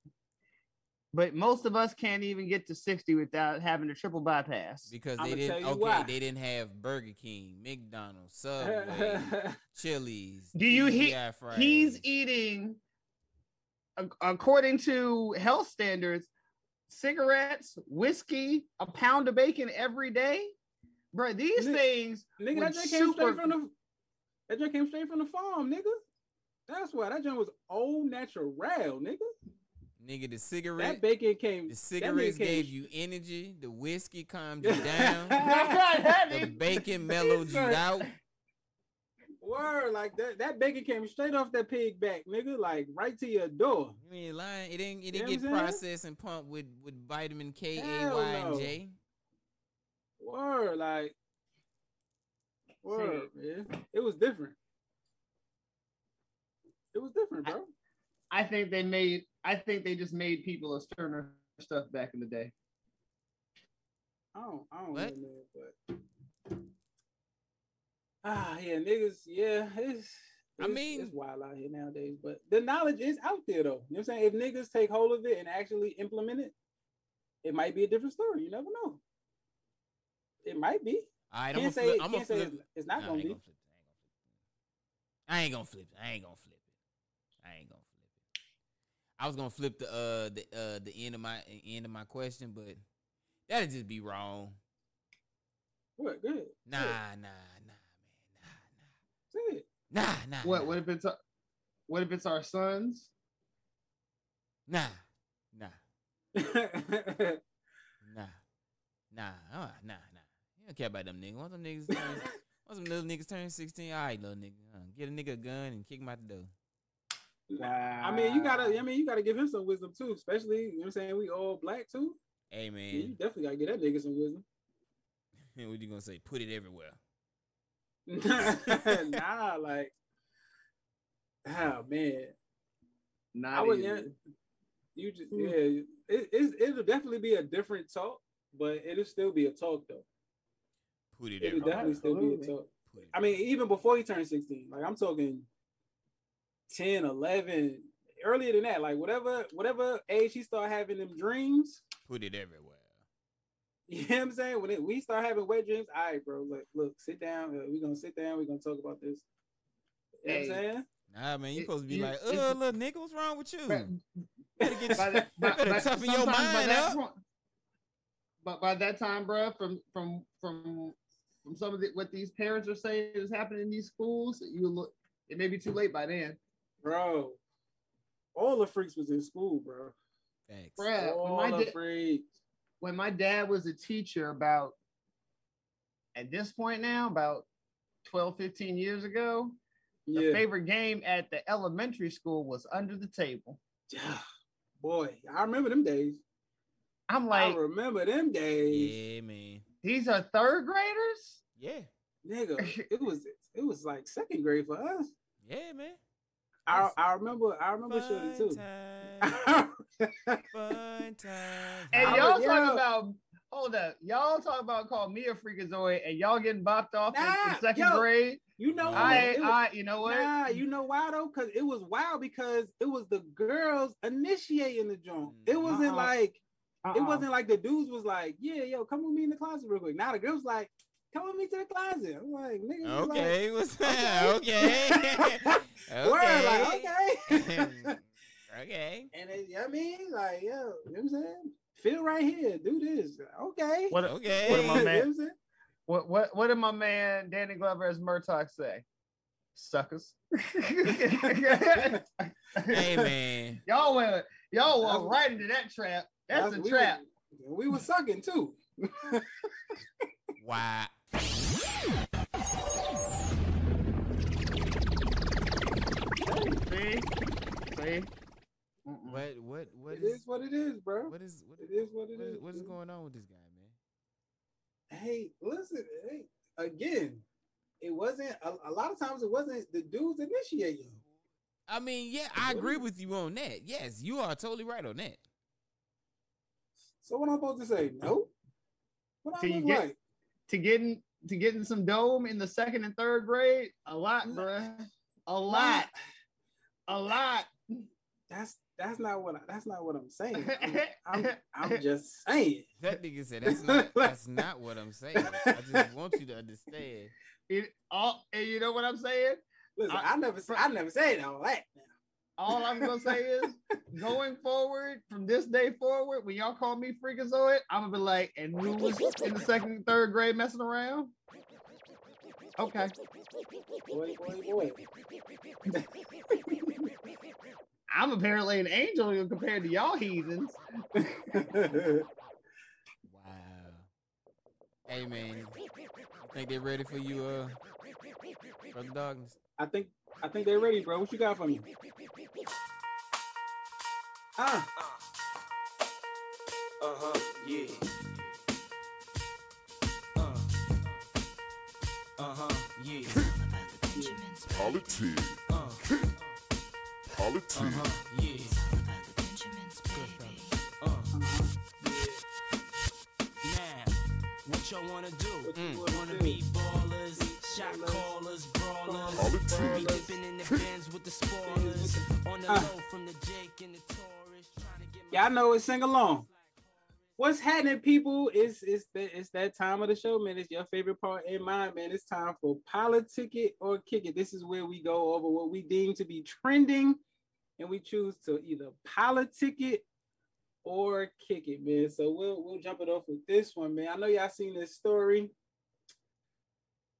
But most of us can't even get to 60 without having a triple bypass. Because I'ma they didn't tell you okay, why. they didn't have Burger King, McDonald's, Subway, Chili's. Do you hear TGI He's eating, according to health standards, cigarettes, whiskey, a pound of bacon every day. Bro, these Nigga- things nigga, would that joint came straight from the that joint came straight from the farm, nigga. That's why that joint was old natural, nigga. nigga the cigarette. That bacon came. the that nigga cigarettes came- gave you energy. The whiskey calmed you down. The bacon mellowed you out. Word like that. That bacon came straight off that pig back, nigga. Like right to your door. You ain't lying. It didn't. It didn't know get what I'm saying? processed and pumped with with vitamin K, A, Hell Y, and. J. Word like. Word, man. It was different. It was different, bro. I think they made. I think they just made people a sterner stuff back in the day. I don't, I don't What? know, man, but ah, yeah, niggas, yeah, it's. I it's- mean- it's wild out here nowadays, but the knowledge is out there though. You know what I'm saying? If niggas take hold of it and actually implement it, it might be a different story. You never know. It might be. All right, I'm Can't gonna say, flip. I'm gonna say it's, not gonna be. flip. I ain't gonna flip it. I ain't gonna flip it. I ain't gonna flip it. I was gonna flip the uh the uh the end of my end of my question, but that'd just be wrong. What? Good. Nah, nah, nah, Say it. nah, nah, nah. What? Nah, What if it's our, what if it's our sons? Nah, nah, yeah, nah, nah, uh, nah, nah. You don't care about them niggas. Once them niggas, turn, once them little niggas turn sixteen, all right, little nigga, uh, get a nigga a gun and kick him out the door. I mean, you gotta. I mean, you gotta give him some wisdom too. Especially, you know what I'm saying. We all black too. Hey Yeah, man, you definitely gotta give that nigga some wisdom. what you gonna say? Put it everywhere. nah, like, oh man, Not I would. easy. Yeah, you just hmm. yeah. It, it's, it'll definitely be a different talk, but it'll still be a talk though. Put it It'll everywhere. definitely still be a Absolutely. talk. Put I mean, even before he turned 16, like I'm talking 10, 11, earlier than that, like whatever, whatever age he start having them dreams, Put it everywhere. You know what I'm saying? When it, we start having wet dreams, all right, bro, like, look, sit down. Uh, we're gonna sit down, we're gonna talk about this. You know what I'm saying? Nah, man, you It- supposed to be you- like, it's- uh, little nigga, what's wrong with you? But- Better get, by by- better by- toughen your sometimes by mind that up. point- but by that time, bro, from from from from some of the, what these parents are saying is happening in these schools, you look. It may be too late by then, Bro, all the freaks was in school, bro. Thanks. Bruh, all my, the da- freaks. When my dad was a teacher, about at this point now, about 12, 15 years ago, the Yeah. favorite game at the elementary school was under the table. yeah Boy, I remember them days. I'm like I remember them days. Yeah, man. these are third graders? Yeah, Nigga, it was it was like second grade for us. yeah, man. I, I remember I remember Shorty Fun too. time, fun time. And y'all was- talking yeah. about hold up, y'all talking about call me a freakazoid, and y'all getting bopped off in- in, second yo, grade. you know Nah. what? I, It was- I, you know what? Nah, you know why though? Because it was wild because it was the girls initiating the joint. It mm, wasn't Uh-uh. like it Uh-uh. wasn't like the dudes was like, yeah, yo, come with me in the closet real quick. Now the girls like, come with me to the closet. I'm like, nigga, you like- Okay, what's Okay. okay? Word, like, okay. okay. okay. and it, I mean, like, yo, you know what I'm saying? Feel right here, do this. Okay. What, Okay. What am I, You know man? what what, what, what did my man Danny Glover as Murdoch say? Suckers. Hey man. Y'all went, y'all That's- went right into that trap. That's a we trap. Was, we were sucking too. Wow. See, see. Mm-mm. What what what It is is what it is, bro. what is what It is what it what is, is, what is going on with this guy, man? Hey, listen, hey, again, it wasn't a, a lot of times it wasn't the dudes initiating. I mean, yeah, I agree with you on that. Yes, you are totally right on that. So what I'm supposed to say? No. What I So you look get- like? to getting to getting some dome in the second and third grade, a lot, bruh. A lot, a lot. That's that's not what I, that's not what I'm saying. I'm, I'm, I'm just saying. That nigga said that's not that's not what I'm saying. I just want you to understand. It, all, and you know what I'm saying? Listen, I- I, never said I never said all that. All I'm gonna say is, going forward from this day forward, when y'all call me freakazoid, I'm gonna be like, and who was in the second and third grade messing around? Okay, Boy, boy, boy. I'm apparently an angel compared to y'all heathens. Wow. Hey man, you think they're ready for you, uh, brother Darkness? I think I think they're ready, bro. What you got for me? Ah, Uh huh, yeah. Uh. Uh huh, yeah. Politics. Uh. Politics. Uh huh, yeah. Uh. Yeah. Now, what y'all wanna do? Mm. wanna Wanna be ballers, shot callers, brawlers. Politics. Dipping in the bins with the spoilers. On the Ah. low from the Jake and the Taurus. Trying to get Y'all know it. Sing along. What's happening, people? It's it's that it's that time of the show, man. It's your favorite part in mine, man. It's time for politic it or kick it. This is where we go over what we deem to be trending, and we choose to either politic it or kick it, man. So we'll we'll jump it off with this one, man. I know y'all seen this story.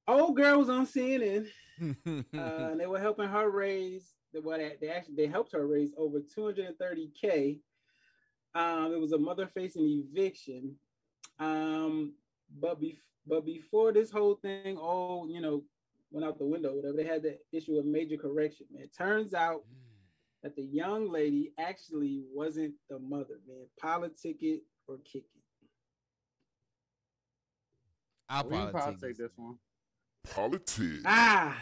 Old girl was on CNN. Uh, and they were helping her raise the what they actually they helped her raise over 230k. Um, it was a mother facing eviction. Um, but be, but before this whole thing all you know went out the window, whatever, they had to issue a major correction. Man. It turns out that the young lady actually wasn't the mother, man. Politic it or kick it. I'll We probably probably take take this this one. Politics. Ah,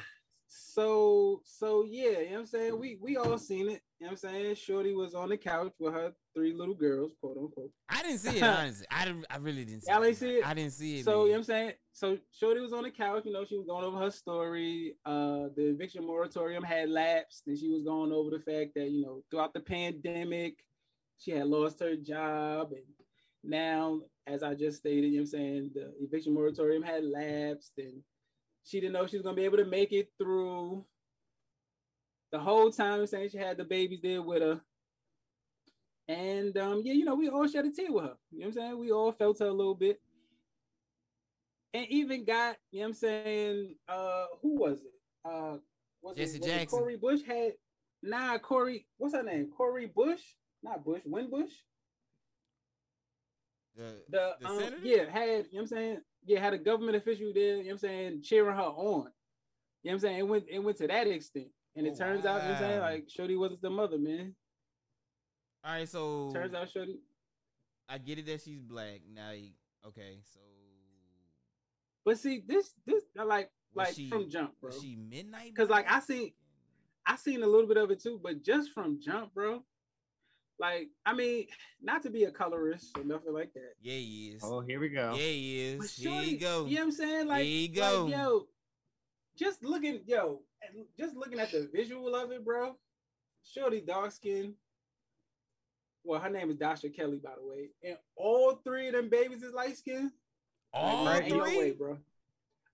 so so yeah, you know what I'm saying? We we all seen it. You know what I'm saying? Shorty was on the couch with her three little girls, quote unquote. I didn't see it honestly. I didn't, I really didn't see Y'all it. ain't see it? I didn't see it. So you know what I'm saying? So Shorty was on the couch, you know, she was going over her story. Uh the eviction moratorium had lapsed, and she was going over the fact that, you know, throughout the pandemic, she had lost her job. And now, as I just stated, you know what I'm saying, the eviction moratorium had lapsed and she didn't know she was gonna be able to make it through the whole time saying she had the babies there with her. And um, yeah, you know, we all shed a tear with her. You know what I'm saying? We all felt her a little bit. And even got, you know what I'm saying, uh, who was it? Uh was Jesse it, was it Jackson. Corey Bush had nah Corey, what's her name? Corey Bush? Not Bush, Winbush. the, The, the um, yeah, had you know what I'm saying? Yeah, had a government official there, you know what I'm saying, cheering her on. You know what I'm saying? It went it went to that extent. And it Oh, turns out, you know what I'm saying, like Shorty wasn't the mother, man. All right, so Turns out Shorty I get it that she's black. Now, okay, so But see, this this like was like she- from jump, bro. She midnight? 'Cause, like. I seen- I seen a little bit of it too, but just from jump, bro. Like, I mean, not to be a colorist or nothing like that. Yeah, he is. Oh, here we go. Yeah, he But is. Here shorty, you go. You know what I'm saying? Like, Here you like, go. yo, just looking, yo, just looking at the visual of it, bro. Shorty dark skin. Well, her name is Dasha Kelly, by the way. And all three of them babies is light skin. All Like, three, ain't no way, bro.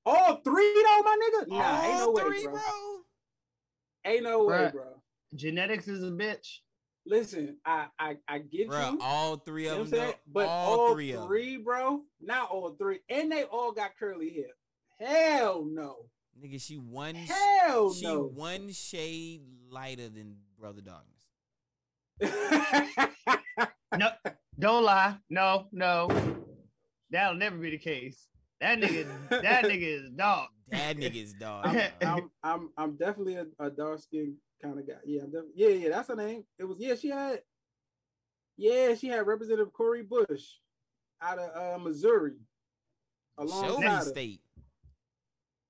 All three though, my nigga? Nah, all ain't no way, three, bro. bro. Ain't no way, bro. Genetics is a bitch. Listen, I I, I get Bro, you. all three You know of what I'm them. saying? But all, all, three three, of them. bro. Not all three. And they all got curly hair. Hell no. Nigga, she one. sh- Hell she no. one shade lighter than Brother Darkness. No, don't lie. No, no. That'll never be the case. That nigga, that nigga is dog. That nigga's dog. I'm. I'm, I'm, I'm definitely a, a dark skinned kind of guy. Yeah, I'm yeah, yeah. That's her name. It was yeah. She had, yeah, she had Representative Corey Bush out of uh, Missouri. Show me Alongside her. state.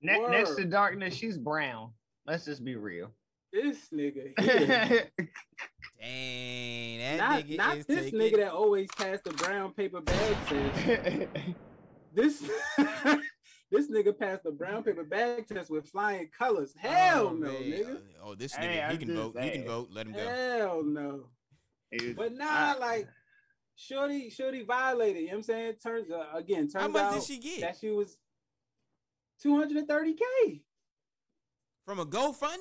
Ne- next to darkness, she's brown. Let's just be real. This nigga. Here. Dang, that not nigga not is this taking. nigga that always passed the brown paper bag test. This this nigga passed the brown paper bag test with flying colors. Hell Oh, no, man. nigga. Oh, this Hey, nigga, he I'm can just vote. He can vote. Let him go. Hell no. Dude, But nah, I- like Shorty, Shorty violated. You know what I'm saying? Turns uh, again, turns How much out did she get that she was 230k from a GoFundMe?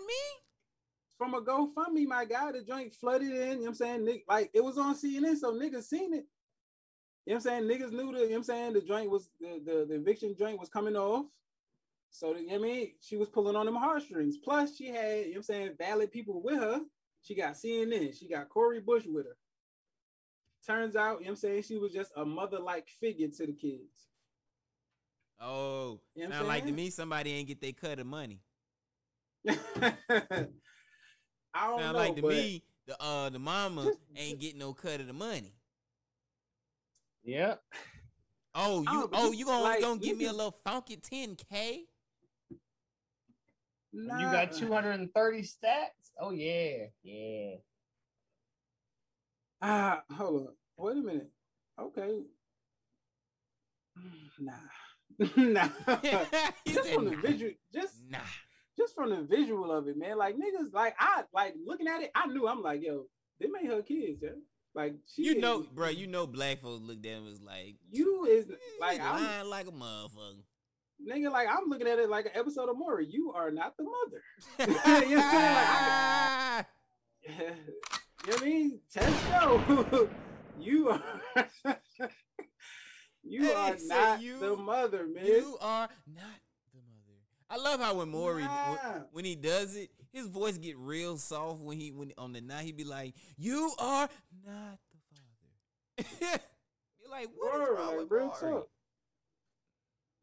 from a GoFundMe, my guy. The joint flooded in. You know what I'm saying? Nick, like it was on CNN, so niggas seen it. You know what I'm saying? Niggas knew the, you know what I'm saying? The joint was the, the, the eviction joint was coming off. So you know what I mean, she was pulling on them heartstrings. Plus, she had, you know what I'm saying, valid people with her. She got CNN, she got Corey Bush with her. Turns out, you know what I'm saying, she was just a mother-like figure to the kids. Oh, You know sound like to me somebody ain't get their cut of money. I don't Sound know, like to me the uh the mama ain't getting no cut of the money. Yep. Oh, you Oh, oh you gonna like gonna give me a little funky 10k? You got 230 stats? Oh yeah. Yeah. Ah, hold on. Wait a minute. Okay. Nah. nah. Just from the "Nah." visual, just Nah. just from the visual of it, man. Like niggas, like I like looking at it, I knew I'm like, yo, they made her kids, yeah. Like she You know, is- bro. You know, black folks looked at him as like you is "Eh, like I'm lying like a motherfucker. nigga. Like I'm looking at it like an episode of Maury. You are not the mother. You know what I'm saying? Like, you know what I mean? Test show. you are you Hey, are not you- the mother, man. You are not the mother. I love how when Maury when, when he does it, his voice get real soft when he when on the night he be like, "You are not the father." You're like, what is Word, wrong like, with real talk.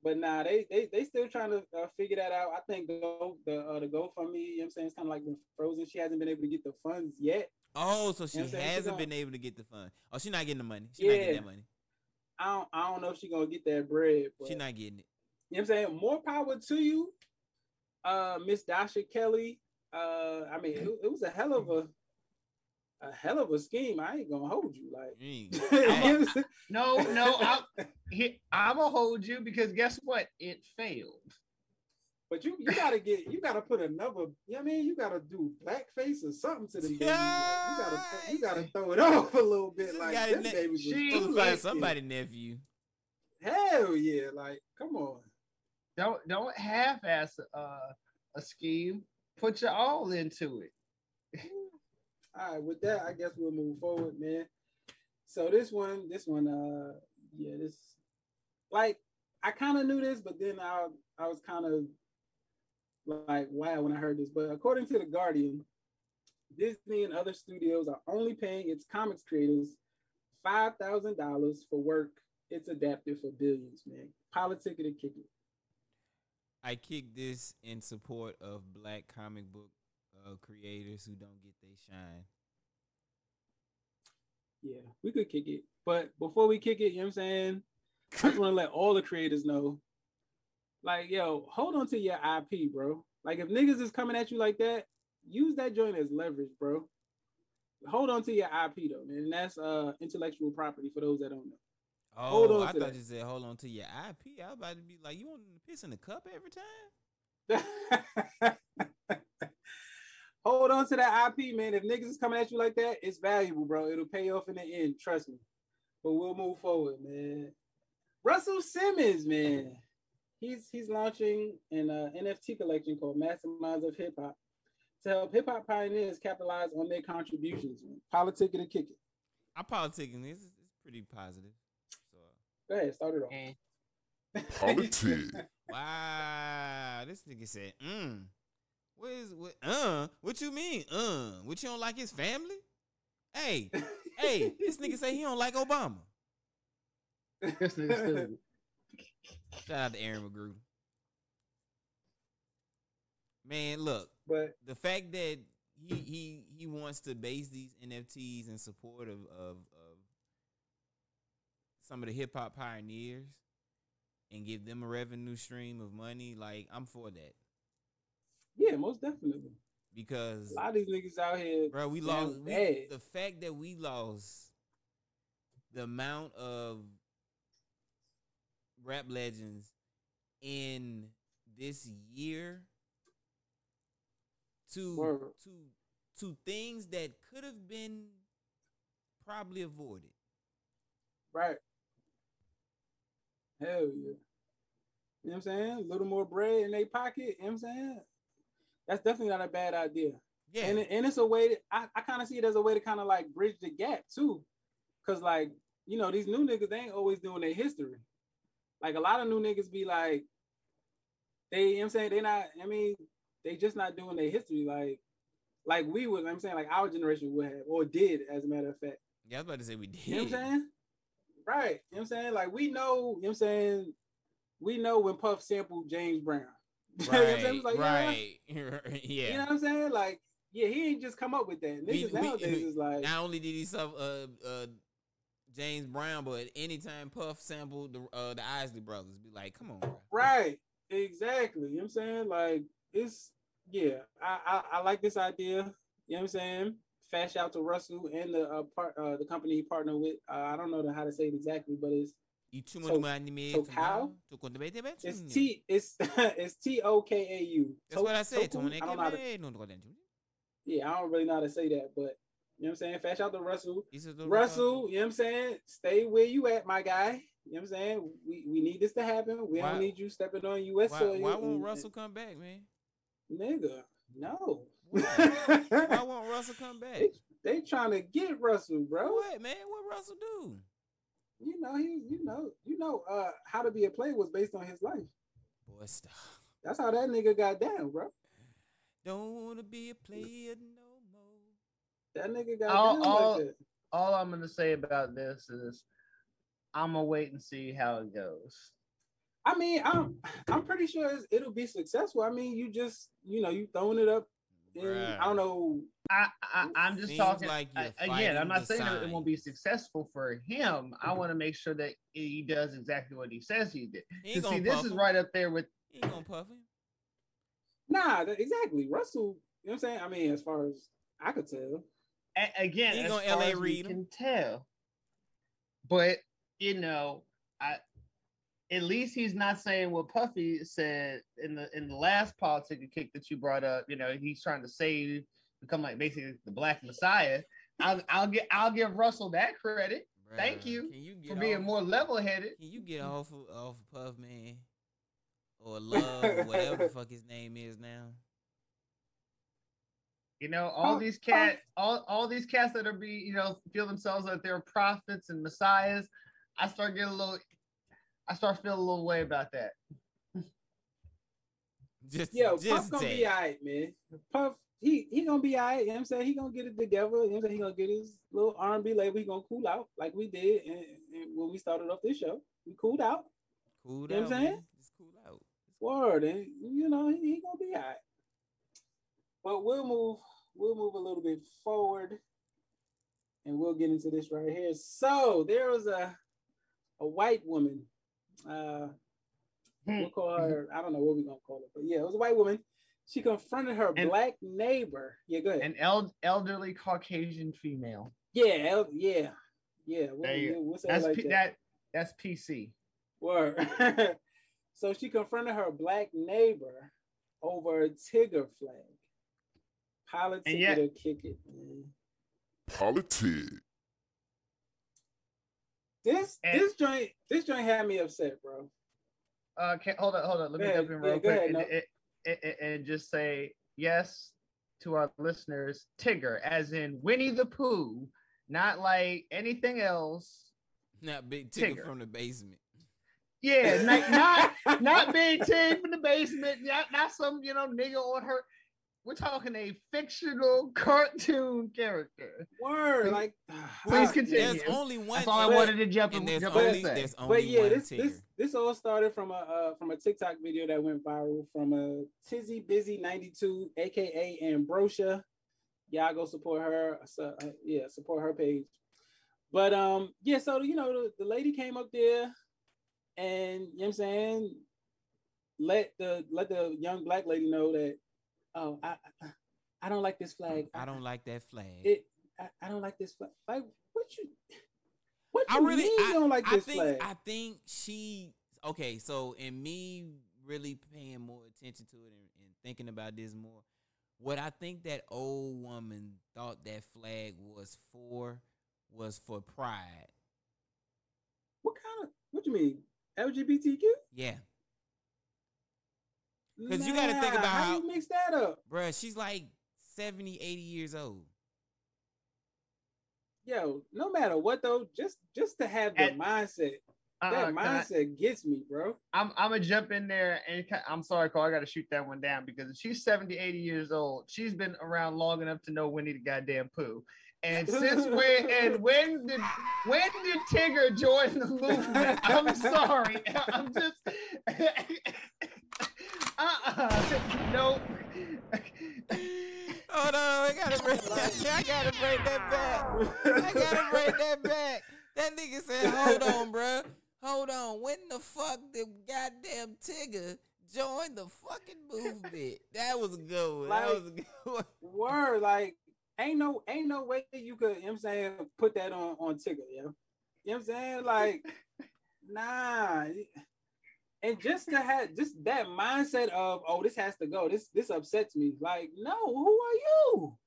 But nah, they they they still trying to uh, figure that out. I think the the uh, the GoFundMe, you know what I'm saying, it's kind of like been frozen. She hasn't been able to get the funds yet. Oh, so she You know what I'm saying? She hasn't been able to get the fund. Oh, she not getting the money. She not getting that money. I don't I don't know if she gonna get that bread. But, She not getting it. You know what I'm saying? More power to you, uh, Miss Dasha Kelly. Uh, I mean, it, it was a hell of a a hell of a scheme. I ain't gonna hold you like. You know what I'm? No, no, I'm, I'm gonna hold you because guess what? It failed. But you you gotta get you gotta put another. You know what I mean? You gotta do blackface or something to the baby. Like, you gotta you gotta throw it off a little bit. This Like guy this ne- baby was she- too Supposed to find light-skinned. somebody nephew. Hell yeah! Like come on. Don't don't half-ass uh, a scheme. Put your all into it. All right, with that, I guess we'll move forward, man. So this one, this one, uh, yeah, this, like, I kind of knew this, but then I, I was kind of like, wow, when I heard this. But according to the Guardian, Disney and other studios are only paying its comics creators five thousand dollars for work it's adapted for billions, man. Politic it and kick it. I kick this in support of black comic book uh, creators who don't get their shine. Yeah, we could kick it. But before we kick it, you know what I'm saying? I just want to let all the creators know. Like, yo, hold on to your IP, bro. Like, if niggas is coming at you like that, use that joint as leverage, bro. Hold on to your IP though, man. And that's uh intellectual property for those that don't know. Oh, Hold on I thought that. you said hold on to your IP. I was about to be like, you want to piss in the cup every time? Hold on to that IP, man. If niggas is coming at you like that, it's valuable, bro. It'll pay off in the end. Trust me. But we'll move forward, man. Russell Simmons, man. He's he's launching an uh, NFT collection called Masterminds of Hip Hop to help hip hop pioneers capitalize on their contributions. Man. Politic it and kick it. I'm politicking this. is pretty positive. So, Go ahead, start it off. And Politic. wow, this nigga said, mm. What is what? Uh, what you mean? Uh, what you don't like his family? Hey, hey, this nigga say he don't like Obama. this nigga stupid. Shout out to Aaron McGrew. Man, look, But the fact that he he he wants to base these NFTs in support of of, of some of the hip hop pioneers and give them a revenue stream of money, like I'm for that yeah, most definitely. because A lot of these niggas out here, bro, we lost we, the fact that we lost the amount of rap legends in this year to Word. to to things that could have been probably avoided. right? Hell yeah. You know what I'm saying? A little more bread in their pocket. You know what I'm saying? That's definitely not a bad idea. Yeah, And, and it's a way to, I, I kind of see it as a way to kind of like bridge the gap too. Cause like, you know, these new niggas, they ain't always doing their history. Like a lot of new niggas be like, they, you know what I'm saying? They not, I mean, they just not doing their history like like we would, I'm saying like our generation would have or did as a matter of fact. yeah, I was about to say we did. You know what I'm saying? Right. You know what I'm saying? Like we know, you know what I'm saying? We know when Puff sampled James Brown. You know what Right, like, yeah. You know what I'm saying? Like, yeah, he ain't just come up with that. We- Niggas we- nowadays is like, Not only did he sub uh uh James Brown, but anytime Puff sampled the uh the Isley brothers, be like, come on, bro. right. Exactly. You know what I'm saying? Like, it's yeah, I, I I like this idea. You know what I'm saying? Fast out to Russell and the uh, part uh the company he partnered with. Uh, I don't know the, how to say it exactly, but it's tu anime so tu cow? não, tu conta bem, bem, it's T it's it's T O K A U. That's what I said. Toku? I don't know how to- yeah, I don't really know how to say that, but You know what I'm saying? Fast out to Russell. He's a little Russell, you know what I'm saying? Stay where you at, my guy. You know what I'm saying? We we need this to happen. We Why- don't need you stepping on US Why, soil. why won't Russell come back, man? Nigga, no. Why won't Russell come back? they, they trying to get Russell, bro. What man? What Russell do? You know, he you know, you know, uh how to be a player was based on his life. Boy, stop. That's how that nigga got down, bro. Don't wanna be a player no more. That nigga got All- down all- like that. All I'm gonna say about this is, I'm gonna wait and see how it goes. I mean, I'm I'm pretty sure it's, it'll be successful. I mean, you just you know you throwing it up, and I don't know. I, I I'm just Seems talking like I- again. I'm not saying that it won't be successful for him. I mm-hmm. want to make sure that he does exactly what he says he did. He ain't 'Cause See, this puff is right up there with He ain't gonna puff him. Nah, that, exactly. Russell, you know what I'm saying? I mean, as far as I could tell, a- again. He as gonna far LA as we him. can tell, but you know, I at least he's not saying what Puffy said in the in the last politic kick that you brought up. You know, he's trying to save, become like basically the Black Messiah. I'll I'll get I'll give Russell that credit Thank you Can you for get being off, more level headed. Can you get off of, off of Puff Man or Love or whatever the fuck his name is now? You know, all Puff- these oh. cats, all, all these cats that are be, you know, feel themselves that they're prophets and messiahs. I start getting a little, I start feeling a little way about that. Just yo, Puff gonna that. be alright, man. Puff, he he gonna be alright. You know what I'm saying? He gonna get it together. You know what I'm saying? He gonna get his little R&B label. He gonna cool out like we did and, and when we started off this show. We cooled out. Cool You know out, what I'm saying? man. Just cool out. Word, and you know he, he gonna be alright. But we'll move, we'll move a little bit forward, and we'll get into this right here. So there was a a white woman. Uh, we'll call her. I don't know what we're gonna call her, but yeah, it was a white woman. She confronted her And- black neighbor. Yeah, go ahead. An el- elderly Caucasian female. yeah, el- yeah, yeah. We'll, There you go. we'll say it That's like P- that. that. That's PC. Word. so she confronted her black neighbor over a Tigger flag. Politics yet- kick it, man. Politic. This And- this joint this joint had me upset, bro. Uh, can, hold on, hold on. Let me Go jump in real go quick ahead, and, no. and- and- and just say yes to our listeners. Tigger, as in Winnie the Pooh, not like anything else. Not big Tigger Tigger. from the basement. Yeah, not not, not Big Tim from the basement. Not not some you know nigga on her. We're talking a fictional cartoon character. Word, like Please continue. There's only one. That's all I wanted to jump in. and there's jump only there's only But yeah, one this Tigger. this this all started from a uh, from a TikTok video that went viral from a Tizzy Busy 92, aka Ambrosia. Y'all go support her. So, uh, yeah, support her page. But um, yeah, so you know, the, the lady came up there and you know what I'm saying, let the let the young black lady know that oh I I, don't like this flag. I don't like that flag. it I, I don't like this flag. Like what you what you I really mean I, you don't like I this think flag? I think she okay, so in me really paying more attention to it and, and thinking about this more, what I think that old woman thought that flag was for was for pride. What kind of what do you mean? LGBTQ? Yeah. 'Cause you gotta think about how, how- you mix that up. Bruh, she's like 70, 80 years old. Yo, no matter what though, just just to have the And- mindset. Uh-uh, That uh, can I- mindset gets me, bro. I'm I'm gonna jump in there and I'm sorry, Carl. I gotta shoot that one down because if she's 70, 80 years old, she's been around long enough to know Winnie the goddamn Pooh. And since when and when did when did Tigger join the movement? I'm sorry. I'm just uh-uh. Nope. Oh, Hold on, I gotta bring I gotta bring that back. I gotta break that back. That nigga said, "Hold on, bruh. Hold on. When the fuck did goddamn Tigger join the fucking movement?" That was a good one. that was a good one. Word, like ain't no ain't no way you could, you know what I'm saying, put that on on Tigger, yo. You know what I'm saying? Like, nah. And just to have just that mindset of, oh, this has to go. This this upsets me. Like, no, who are you?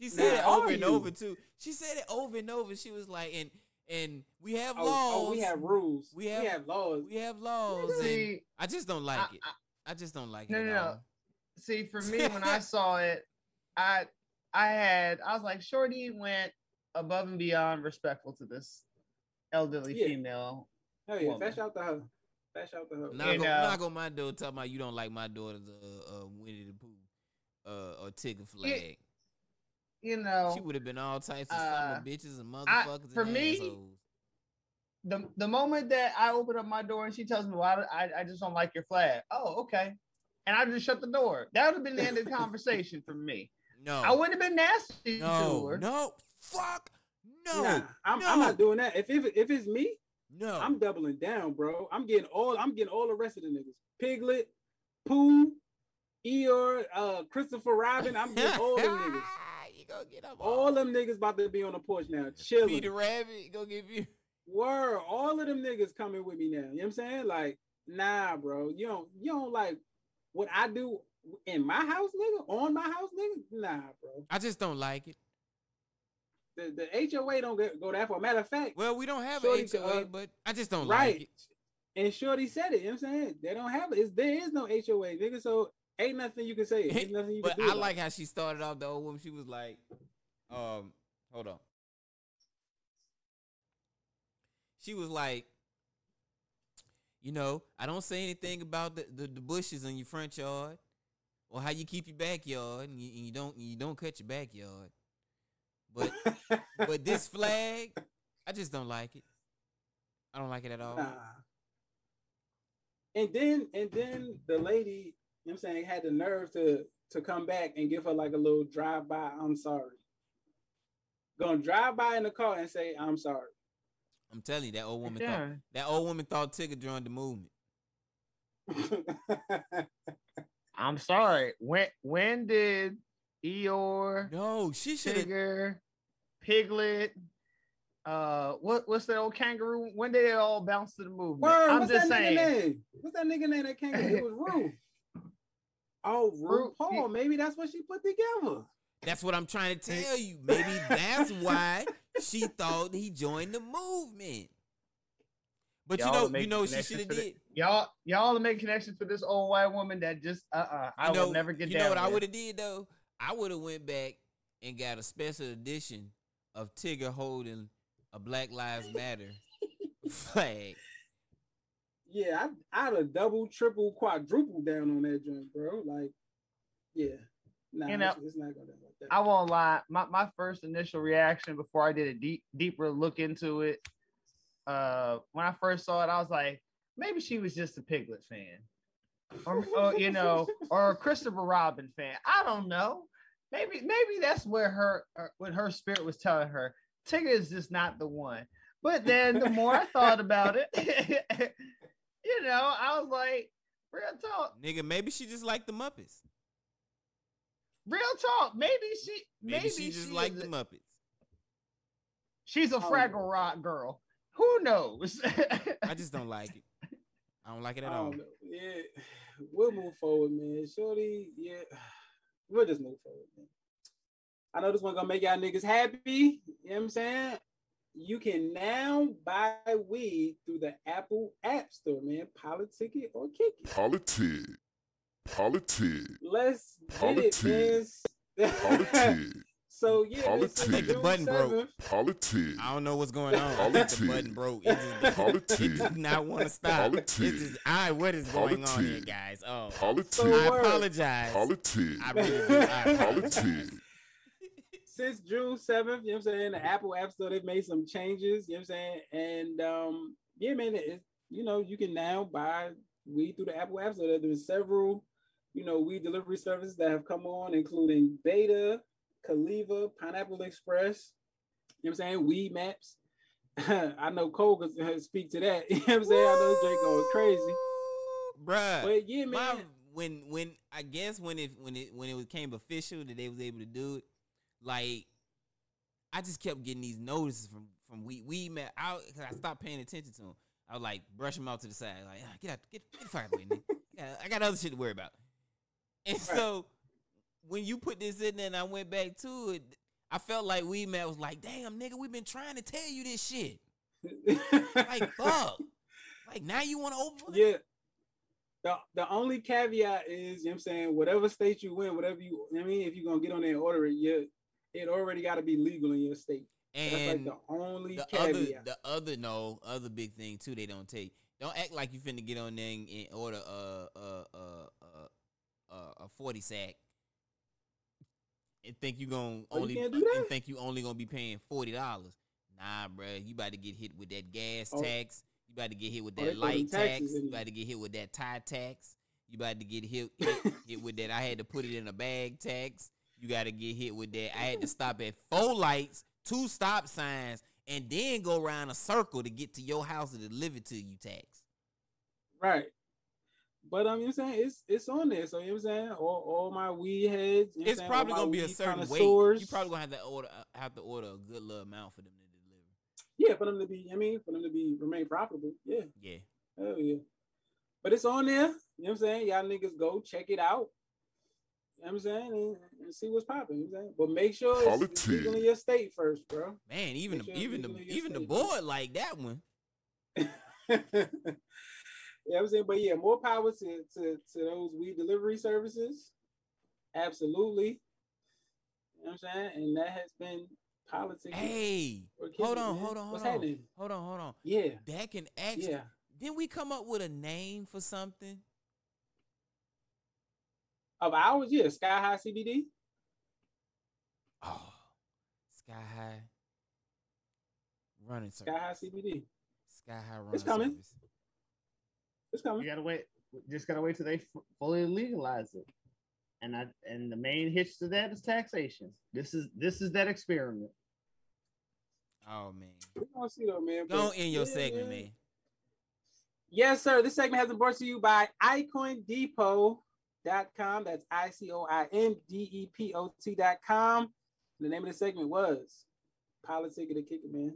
She said Nah, it over and you? over too. She said it over and over. She was like, and and we have Oh, laws. oh, we have rules. We We have- have, laws. we have laws. And I just don't like I- it. I just don't like No, it. no, at no. all. see, for me, when I saw it, I I had I was like, Shorty went above and beyond respectful to this elderly Yeah. female. Hell yeah, woman. fetch out the her. Fetch out the her. Knock, You on, know. knock on my door talking about you don't like my daughter's uh, uh Winnie the Pooh uh or Tigger flag. You know, She would have been all types of uh, summer bitches and motherfuckers for and me, assholes. the the moment that I open up my door and she tells me, "Well, I, I, I just don't like your flag." Oh, okay. And I just shut the door. That would have been the end of the conversation for me. No, I wouldn't have been nasty to her. no, fuck, no, Nah, I'm, no, I'm not doing that. If if if it's me, no. I'm doubling down, bro. I'm getting all I'm getting all the rest of the niggas. Piglet, Pooh, Eeyore, uh, Christopher Robin. I'm getting all them niggas. you gonna get up All them niggas about to be on the porch now, chilling. Peter Rabbit, go give you. Word, all of them niggas coming with me now. You know what I'm saying? Like, nah, bro. You don't you don't like what I do in my house, nigga, on my house, nigga. Nah, bro. I just don't like it. The, the HOA don't get, go that far. Matter of fact, Well, we don't have Shorty, a HOA, uh, but I just don't right. like it. And Shorty said it. You know what I'm saying? They don't have it. It's, there is no HOA, nigga. So ain't nothing you can say. Ain't nothing you but can do. I like how she started off the old woman. She was like, um, hold on. She was like, you know, I don't say anything about the, the, the bushes in your front yard or how you keep your backyard and you, and you don't you don't cut your backyard. But but this flag, I just don't like it. I don't like it at all. Nah. And then and then the lady, you know what I'm saying, had the nerve to to come back and give her like a little drive by, I'm sorry. Gonna drive by in the car and say, I'm sorry. I'm telling you, that old woman Yeah. thought that old woman thought Tigger joined the movement. I'm sorry. When when did Eeyore, No, she should have. Tigger, Piglet, uh, what what's that old kangaroo? When did they all bounce to the movement? Word, I'm what's just that saying. nigga name? What's that nigga name that came? It was Roo. Oh, Ru- RuPaul. Maybe that's what she put together. That's what I'm trying to tell you. Maybe that's why she thought he joined the movement. But Y'all you know, you know, she should have for the- did. Y'all y'all are making connections for this old white woman that just uh uh I know, will never get you down. know what I would have did though? I would have went back and got a special edition of Tigger holding a Black Lives Matter flag. Yeah, I, I'd have double, triple, quadruple down on that joint, bro. Like, yeah. Nah, You know, it's, it's not gonna like that. I won't lie. My, my first initial reaction before I did a deep deeper look into it, uh, when I first saw it, I was like, maybe she was just a Piglet fan, or, or you know, or a Christopher Robin fan. I don't know. Maybe maybe that's where her uh, what her spirit was telling her. Tigger is just not the one. But then the more I thought about it, you know, I was like, real talk, Nigga, maybe she just liked the Muppets. real talk. Maybe she Maybe, maybe, she just is liked the Muppets. She's a Oh. Fraggle Rock girl. Who knows? I just don't like it. I don't like it at I all. know. Yeah, we'll move forward, man. Shorty, yeah, we'll just move forward, man. I know this one gonna make y'all niggas happy. You know what I'm saying? You can now buy weed through the Apple App Store, man. Politic it or kick it. Politic. Politic. Let's get it. Politic. so yeah, man, Politic. since I the button broke. 7th I don't know what's going on. I think the Politic. button broke. It just it Politic. does not want to stop. It Politic. just, I what is going on here, Politic. guys? Oh, So Politic. I apologize. Politic. I really do. I apologize. Politic. since June 7th, you know what I'm saying? The Apple App Store, they've made some changes, you know what I'm saying? And um, yeah, man, it, you know, you can now buy weed through the Apple App Store. There's several, you know, weed delivery services that have come on, including Beta, Caliva, Pineapple Express, you know what I'm saying? Weed Maps. I know Cole can speak to that. You know what I'm saying? I know Drake going crazy. bruh. But yeah, man. my, when when I guess when it when it when it became official that they was able to do it, like I just kept getting these notices from from weed weed man. I cause I stopped paying attention to them. I was like brush them out to the side, like "Ah, get out, get get the fuck out of the way, nigga. Yeah, I got other shit to worry about. And so when you put this in there, and I went back to it, I felt like we Man was like, damn, nigga, we've been trying to tell you this shit. Like, fuck. Like, now you want to open yeah. The, the only caveat is, you know what I'm saying, whatever state you win, whatever you, I mean, if you're gonna get on there and order it, yeah, it already got to be legal in your state. That's like And the only the caveat. other, the other, no, other big thing too, they don't take. Don't act like you finna get on there and, and order a, a, a, a, a, a 40 sack and think you gonna Oh, you only can't and think you only gonna be paying forty dollars. Nah, bro, you about to get hit with that gas Oh. tax. You about to get hit with Oh, that them light tax. You about to get hit with that tie tax. You about to get hit, hit, hit with that. I had to put it in a bag tax. You got to get hit with that. I had to stop at four lights, two stop signs, and then go around a circle to get to your house to deliver to you tax. Right. But um, you know what I'm saying it's it's on there. So you know what I'm saying all, all my weed heads. You know It's probably gonna be a certain weight. connoisseurs. You probably gonna have to order uh, have to order a good little amount for them to deliver. yeah for them to be. I mean, for them to be remain profitable. Yeah, Yeah. hell yeah. But it's on there. You know what I'm saying? Y'all niggas go check it out. You know what I'm saying? And, and see what's popping. You know what I'm saying? But make sure it's, it's Politics. legal in your state first, bro. Man, even Make the, sure even the people get even the saved. board like that one. you know what I'm saying? But yeah, more power to, to, to those weed delivery services. Absolutely. You know what I'm saying? And that has been politics. Hey, hold on, hold on, hold on, happening? hold on, hold on. Yeah, That can actually. yeah. Didn't we come up with a name for something? Of ours, yeah, Sky High CBD. Oh, Sky High running Sky. High CBD. Sky High running It's coming. service. It's You gotta wait. Just gotta wait till they f- fully legalize it. And I and the main hitch to that is taxation. This is this is that experiment. Oh man, We're gonna see though, man. go but in your yeah, segment, yeah. man. Yes, sir. This segment has been brought to you by iCoinDepot.com. That's I C O I N D E P O T.com. The name of the segment was Politic of the Kicker, man.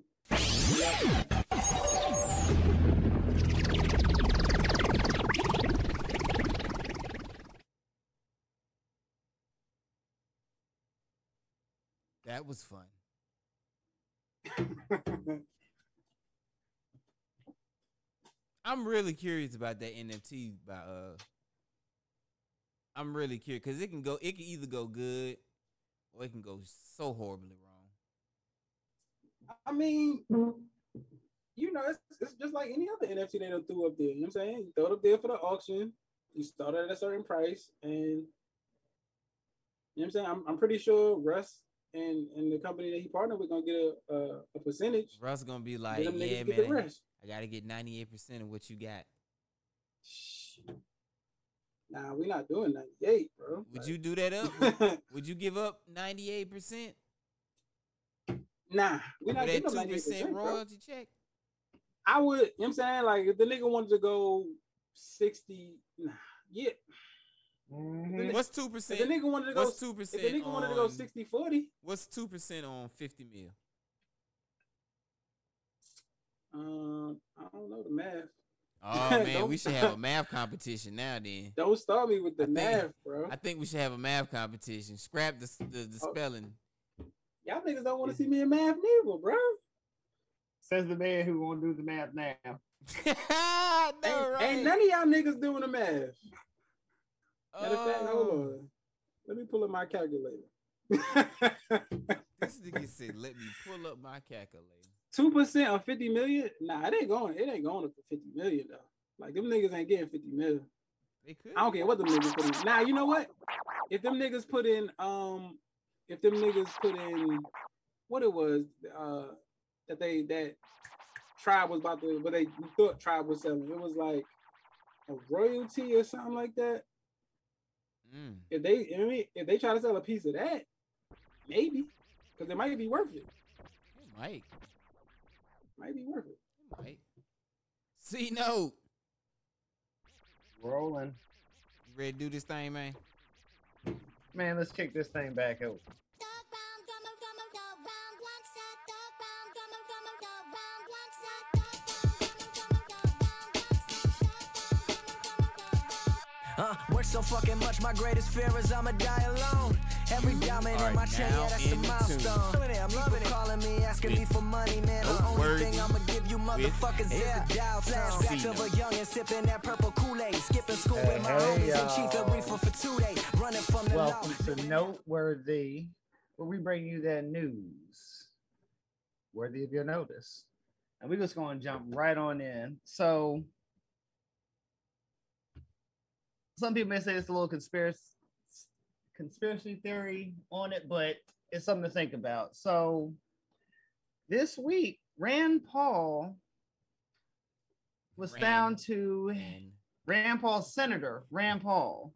That was fun. I'm really curious about that NFT by uh I'm really curious because it can go it can either go good or it can go so horribly wrong. I mean, you know, it's, it's just like any other NFT they done threw up there. You know what I'm saying? You throw it up there for the auction. You start it at a certain price, and you know what I'm saying. I'm, I'm pretty sure Russ and and the company that he partnered with gonna get a a, a percentage. Russ gonna be like, yeah, man, rest. I gotta get 98% of what you got. Nah, we're not doing 98, bro. Would you do that up? Would, would you give up 98% nah, we're not getting no 2% 98%, bro. royalty check? I would, you know what I'm saying? Like, if the nigga wanted to go 60, nah, yeah. Mhm. What's 2%? If the nigga wanted to go, What's 2% if the nigga wanted to go on- 60, 40, What's 2% on 50 mil? um, I don't know the math. Oh man, we should have a math competition now. Then Don't start me with the I think- math, bro. I think we should have a math competition. Scrap the the, the Oh. spelling. Y'all niggas don't want to see me in math neither, bro. Says the man who won't do the math now. no, ain't, right? ain't none of y'all niggas doing the math. Matter of fact, hold on. Let me pull up my calculator. This nigga said, "Let me pull up my calculator." Two percent of fifty million? Nah, it ain't going. It ain't going up to fifty million though. Like them niggas ain't getting fifty million. They could. I don't care what them niggas put in. Now you know what? If them niggas put in, um, if them niggas put in, what it was, uh, that they that tribe was about to, what they thought tribe was selling. It was like a royalty or something like that. Mm. If they, I mean, if they try to sell a piece of that, maybe, because it might be worth it. It might. Might be worth it. It might. C note. Rolling. You ready to do this thing, man? Man, let's kick this thing back out. Works so fucking much. My greatest fear is I'ma die alone. Every diamond are in my chain, now yeah, that's a in tune milestone. Loving it, I'm loving it. Calling me, asking me for money, man. The only thing I'ma give you motherfuckers is yeah. a dial tone. Flashbacks of a youngin' sipping that purple Kool-Aid, skipping school Hey, with my hey, homies and chief y'all. of reefer for two days, running from the law. Welcome to Noteworthy, where we bring you that news worthy of your notice. And we're just going to jump right on in. So, some people may say it's a little conspiracy conspiracy theory on it, but it's something to think about. So, this week, Rand Paul was Rand. found to Rand, Rand Paul, Senator Rand Paul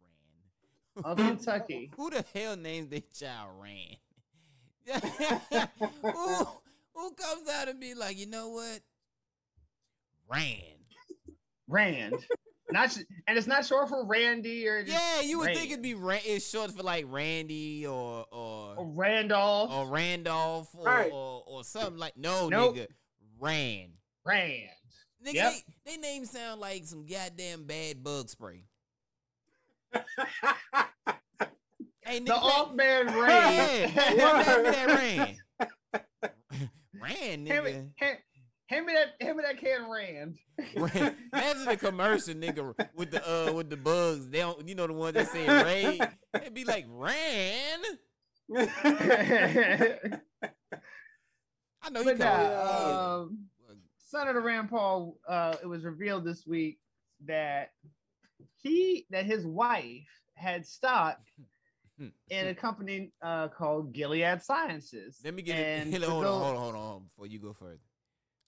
Rand. of Kentucky. Who the hell names their child Rand? who, who comes out and be like, you know what? Rand. Rand. Not sh- and it's not short for Randy or Yeah, you would think it'd be Rand. It's short for like Randy or or or Randolph. or Randolph or, Right. or, or something like no Nope. nigga. Rand. Rand. Nigga, Yep. they, they names sound like some goddamn bad bug spray. Hey, nigga, The off man Yeah, Rand. yeah, pass me that Rand. Rand, hand, me, nigga. Hand, me that hand me that can Rand. Rand. Imagine the commercial, nigga, with the uh with the bugs. They don't, you know, the ones that say Ray. It'd be like Rand. I know he but nah, uh, um, Senator Rand Paul, uh, it was revealed this week that he that his wife had stock in a company uh, called Gilead Sciences. Let me get and it. Hold on, hold on, hold on, hold on. Before you go further,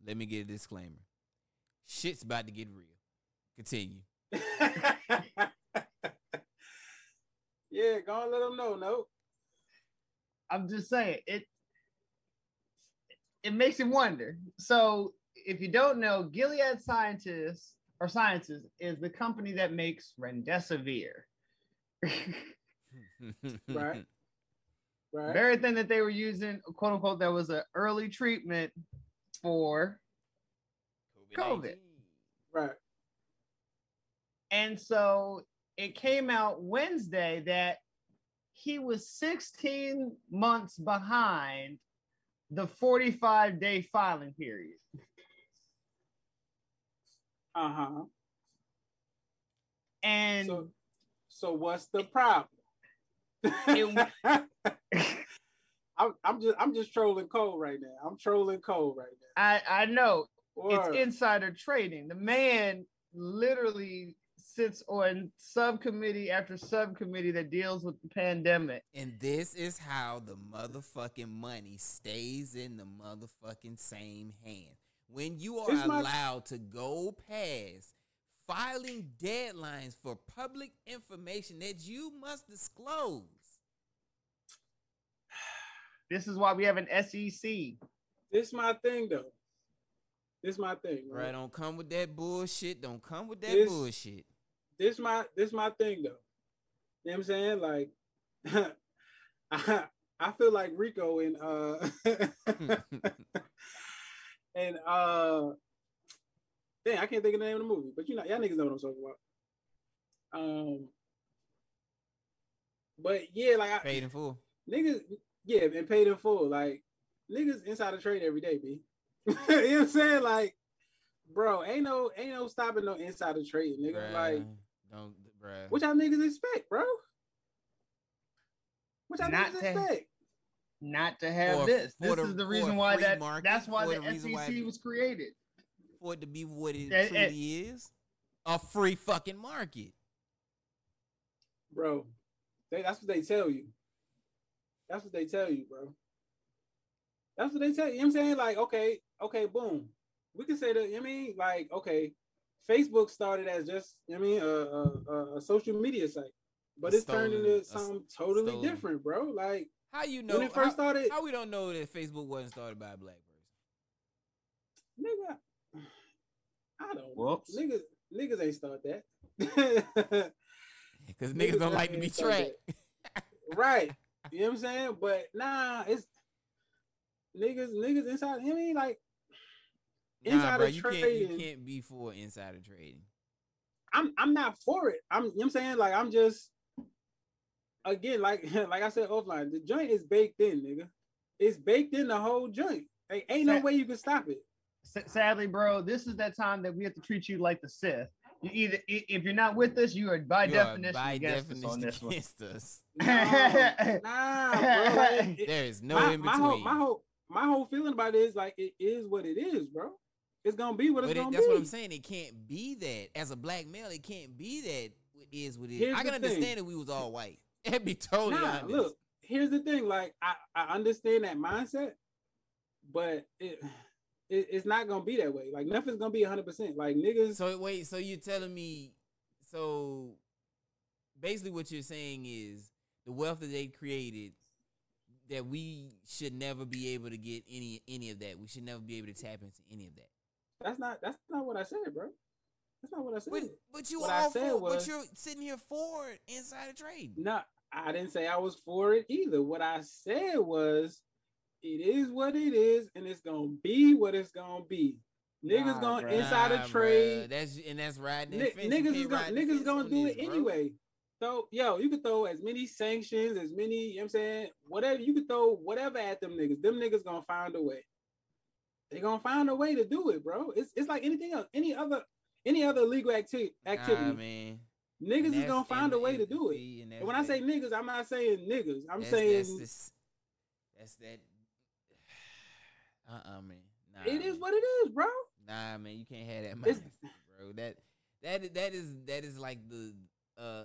let me get a disclaimer. Shit's about to get real. Continue. yeah, go and let them know. No. I'm just saying it. It makes you wonder. So, if you don't know, Gilead Scientists or Sciences is the company that makes remdesivir. Right. Right. Very thing that they were using, quote unquote, that was an early treatment for, COVID. Right. and so it came out Wednesday that he was 16 months behind the 45 day filing period. Uh huh. And So, so what's the problem? It- I'm, I'm just I'm just trolling Cole right now. I'm trolling Cole right now. I, I know Word. it's insider trading. The man literally sits on subcommittee after subcommittee that deals with the pandemic. And this is how the motherfucking money stays in the motherfucking same hand. When you are This my- allowed to go past filing deadlines for public information that you must disclose. This is why we have an SEC. This my thing though. This my thing, Right? right? Don't come with that bullshit. Don't come with that This- bullshit. This my this my thing though. You know what I'm saying? Like I, I feel like Rico and uh and uh dang, I can't think of the name of the movie, but you know, y'all niggas know what I'm talking about. Um but yeah, like I, Paid in full. niggas, yeah, and paid in full. Like niggas inside the trade every day, b. you know what I'm saying? Like, bro, ain't no ain't no stopping no inside insider trade, nigga. Bruh. Like, don't, bruh. what y'all niggas expect, bro? What y'all Not niggas to- expect? Not to have For- this. for This the- is the reason why that market, that's why the the reason why SEC was created. for it to be what it Eh, eh. truly is a free fucking market. Bro, they, that's what they tell you. That's what they tell you, bro. That's what they tell you. You know what I'm saying? Like, okay, okay, boom. We can say that, you know what I mean? Like, okay, Facebook started as just, you know what I mean, a, a, a, a social media site. But it's turned into a s- something totally stolen. different, bro. Like, How you know when it first how, started, how we don't know that Facebook wasn't started by a black person? nigga, I don't know. Whoops. Niggas, niggas ain't start that. Because Niggas niggas don't like to be start tracked. right. You know what I'm saying? But nah, it's niggas, niggas inside. You I mean? Like, Nah, Insider bro, you can't you can't be for insider trading. I'm I'm not for it. I'm you know what I'm saying like I'm just again like like I said offline. The joint is baked in, nigga. It's baked in the whole joint. Like, ain't no way you can stop it. Sadly, bro, this is that time that we have to treat you like the Sith. You either if you're not with us, you are by You are definition by against us on definition this one. against us. No, nah, bro. Like, it- There is no my, in my between. whole my whole my whole feeling about it is like it is what it is, bro. It's gonna be what it's But it, gonna that's be. That's what I'm saying. It can't be that. As a black male, it can't be that. It is what it is. Here's I can the thing. understand if we was all white. That'd be totally Nah, honest. look, here's the thing. Like I, I understand that mindset, but it, it it's not gonna be that way. Like nothing's gonna be 100. percent Like niggas. So wait, so you're telling me, so basically what you're saying is the wealth that they created that we should never be able to get any any of that. We should never be able to tap into any of that. that's not that's not what I said, bro. That's not what I said. But but you What all for, was- but you're sitting here for insider trade. No, I didn't say I was for it either. What I said was, it is what it is, and it's gonna be what it's gonna be. Niggas Nah, gonna bruh. a bruh, trade. That's and that's riding Ni- that fence. You niggas is gonna niggas gonna do it bro. anyway. So yo, you could throw as many sanctions, as many, you know what I'm saying, whatever you could throw whatever at them niggas. Them niggas gonna find a way. They gonna find a way to do it, bro. It's it's like anything else, any other any other illegal acti- activity. Nah, man. niggas is gonna find a way to do it. and And when I say niggas, I'm not saying niggas. I'm that's, saying that's, this- that's that. Uh uh man. Nah, it is man. what it is, bro. Nah, man, you can't have that mindset, bro. That that that is that is like the uh.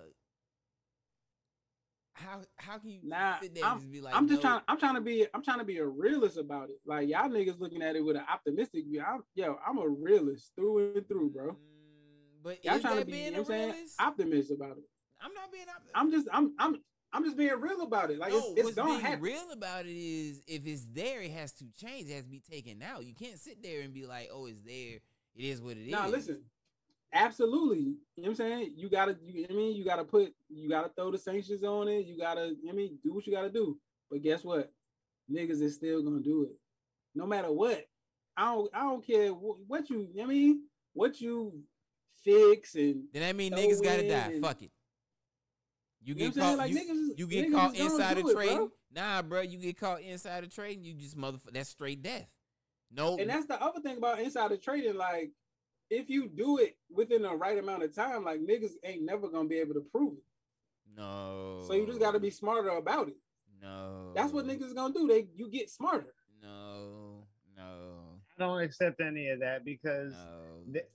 How how can you Nah, sit there I'm- and just be like? I'm just no, trying. I'm trying to be. I'm trying to be a realist about it. Like y'all niggas looking at it with an optimistic view. I'm, yo, I'm a realist through and through, bro. mm, But Y'all is trying to be, being you know I'm saying, realist? optimist about it. I'm not being optimist. I'm just. I'm. I'm. I'm just being real about it. Like no, it's, it's what's being happen. real about it is if it's there, it has to change. It has to be taken out. You can't sit there and be like, "Oh, it's there. It is what it is." Now listen, absolutely. You know what I'm saying? You gotta. You, know what I mean, you gotta put. You gotta throw the sanctions on it. You gotta. You know I mean, do what you gotta do. But guess what? Niggas is still gonna do it, no matter what. I don't. I don't care what, what you. you know what I mean, what you fix and Then that mean niggas gotta die. and- Fuck it. You You know get what I'm saying? caught. Like, you, niggas- you get caught is gonna insider do it, trading. bro. Nah, bro, you get caught insider trading. You just motherfucker. That's straight death. No, And that's the other thing about inside insider trading. Like, if you do it within the right amount of time, like niggas ain't never gonna be able to prove it. no. So you just gotta be smarter about it. No. That's what niggas gonna do. They you get smarter. No, no, I don't accept any of that because no. th-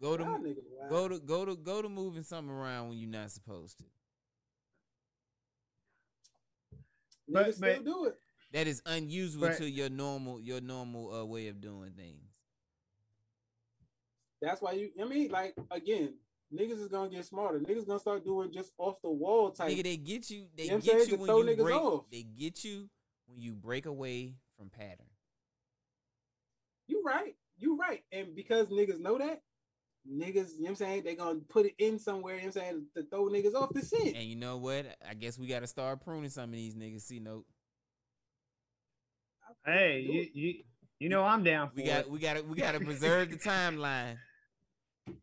Go to Y'all niggas go to go to go to moving something around when you're not supposed to. But- niggas still but- do it. That is unusual But- to your normal your normal uh, way of doing things. That's why you. I mean, like again, niggas is gonna get smarter. Niggas gonna start doing just off the wall type. Nigga, they get you. They You know get you when you break. off. They get you when you break away from pattern. You right. You right. And because niggas know that, niggas, you know what I'm saying, they gonna put it in somewhere, you know what I'm saying, to throw niggas off the scent. And you know what? I guess we got to start pruning some of these niggas. See, no, hey, you, you you know I'm down for we it. got we got to we got to preserve the timeline.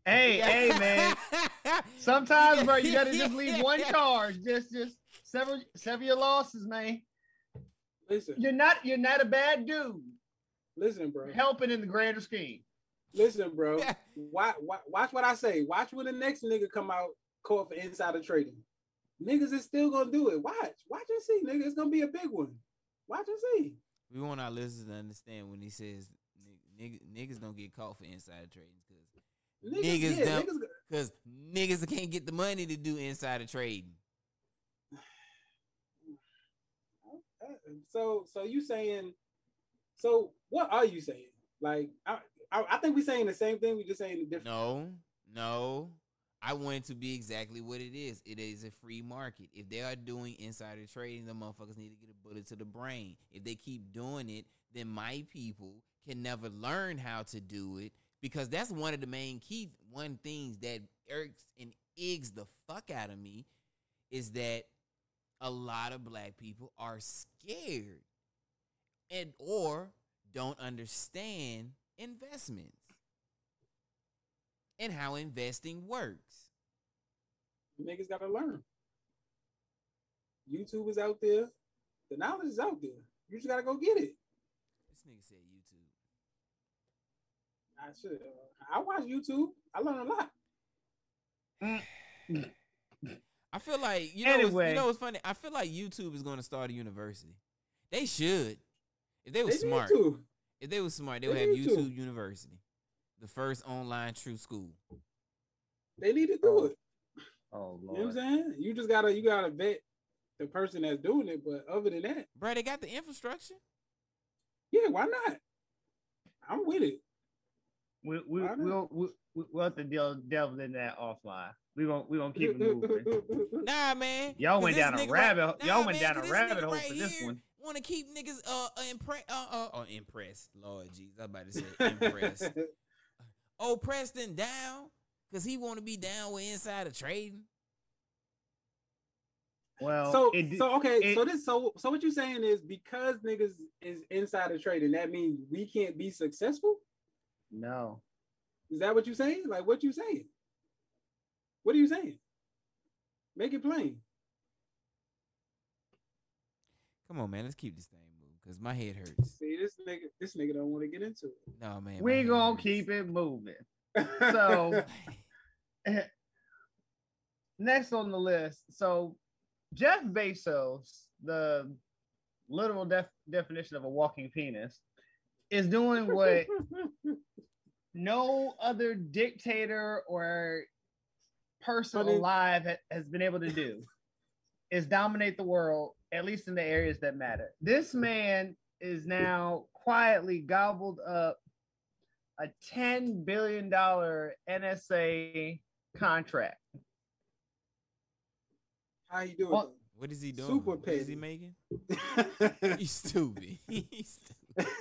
Hey, hey, man. Sometimes, bro, you gotta just leave one charge. Just, just sever, sever your losses, man. listen, You're not, you're not a bad dude. listen, bro. You're helping in the grander scheme. Listen, bro. Watch, watch what I say. Watch when the next nigga come out caught for insider trading. Niggas is still gonna do it. Watch, watch and see, nigga. It's gonna be a big one. Watch and see. We want our listeners to understand when he says nigg- nigg- niggas don't get caught for insider trading because Niggas, Niggas yeah, don't- niggas, because niggas can't get the money to do insider trading. So, so you saying? So, what are you saying? Like, I, I, I think we're saying the same thing. We're just saying the different. No, no. I want it to be exactly what it is. It is a free market. If they are doing insider trading, the motherfuckers need to get a bullet to the brain. If they keep doing it, then my people can never learn how to do it because that's one of the main key one things that irks and eggs the fuck out of me is that a lot of black people are scared and or don't understand investments. and how investing works. Niggas gotta learn. YouTube is out there. The knowledge is out there. You just gotta go get it. This nigga said YouTube. I should. Uh, I watch YouTube. I learn a lot. I feel like you know. what's- Anyway. you know what's funny? I feel like YouTube is going to start a university. They should. If they were They smart, need to. If they were smart, they They would have need to. YouTube University, the first online true school. They need to do oh. it. Oh You know what I'm saying? You just gotta you gotta vet the person that's doing it. But other than that, Bro, they got the infrastructure. yeah, why not? I'm with it. We we we'll, we, we- we'll have to deal delve in that offline. We gonna we gonna keep it moving. Nah, man. Y'all went down a rabbit- right- y'all nah, went man, down a 'cause this rabbit hole right for this one. Want to keep niggas uh, uh impressed uh, uh, uh impressed. Lord Jesus, I was about to say impressed. oh, Preston down because he want to be down with insider trading. Well, so it, so okay, it- so this so so what you're saying is because niggas is insider trading, that means we can't be successful? no. Is that what you're saying? Like what you saying? What are you saying? Make it plain. Come on, man. Let's keep this thing moving because my head hurts. See, this nigga, this nigga don't want to get into it. No, man. We gonna hurts. keep it moving. So next on the list, so Jeff Bezos, the literal def- definition of a walking penis, is doing what no other dictator or person alive ha- has been able to do is dominate the world at least in the areas that matter this man is now quietly gobbled up a 10 billion dollar nsa contract How you doing? Well, What is he doing? Super what is he making? that He's stupid. He's stupid.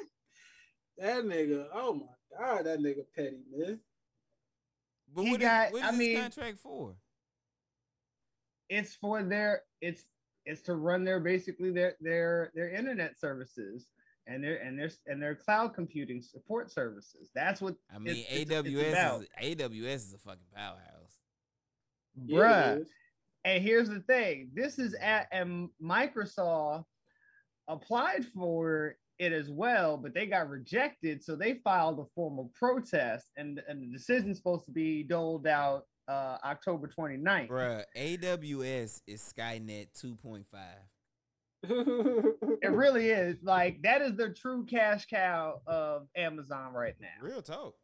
nigga, oh my god, that nigga petty, man. But He what is, got- what I is mean- contract for? It's for their it's it's to run their basically their their their internet services and their and their and their cloud computing support services. That's what I mean, it's- it's- it's AWS is AWS is a fucking powerhouse. Yeah, bruh. And here's the thing: this is at and Microsoft applied for it as well, but they got rejected, so they filed a formal protest, and and the decision's supposed to be doled out uh October 29th. Bruh, AWS is Skynet 2.5. It really is like that is the true cash cow of Amazon right now. Real talk.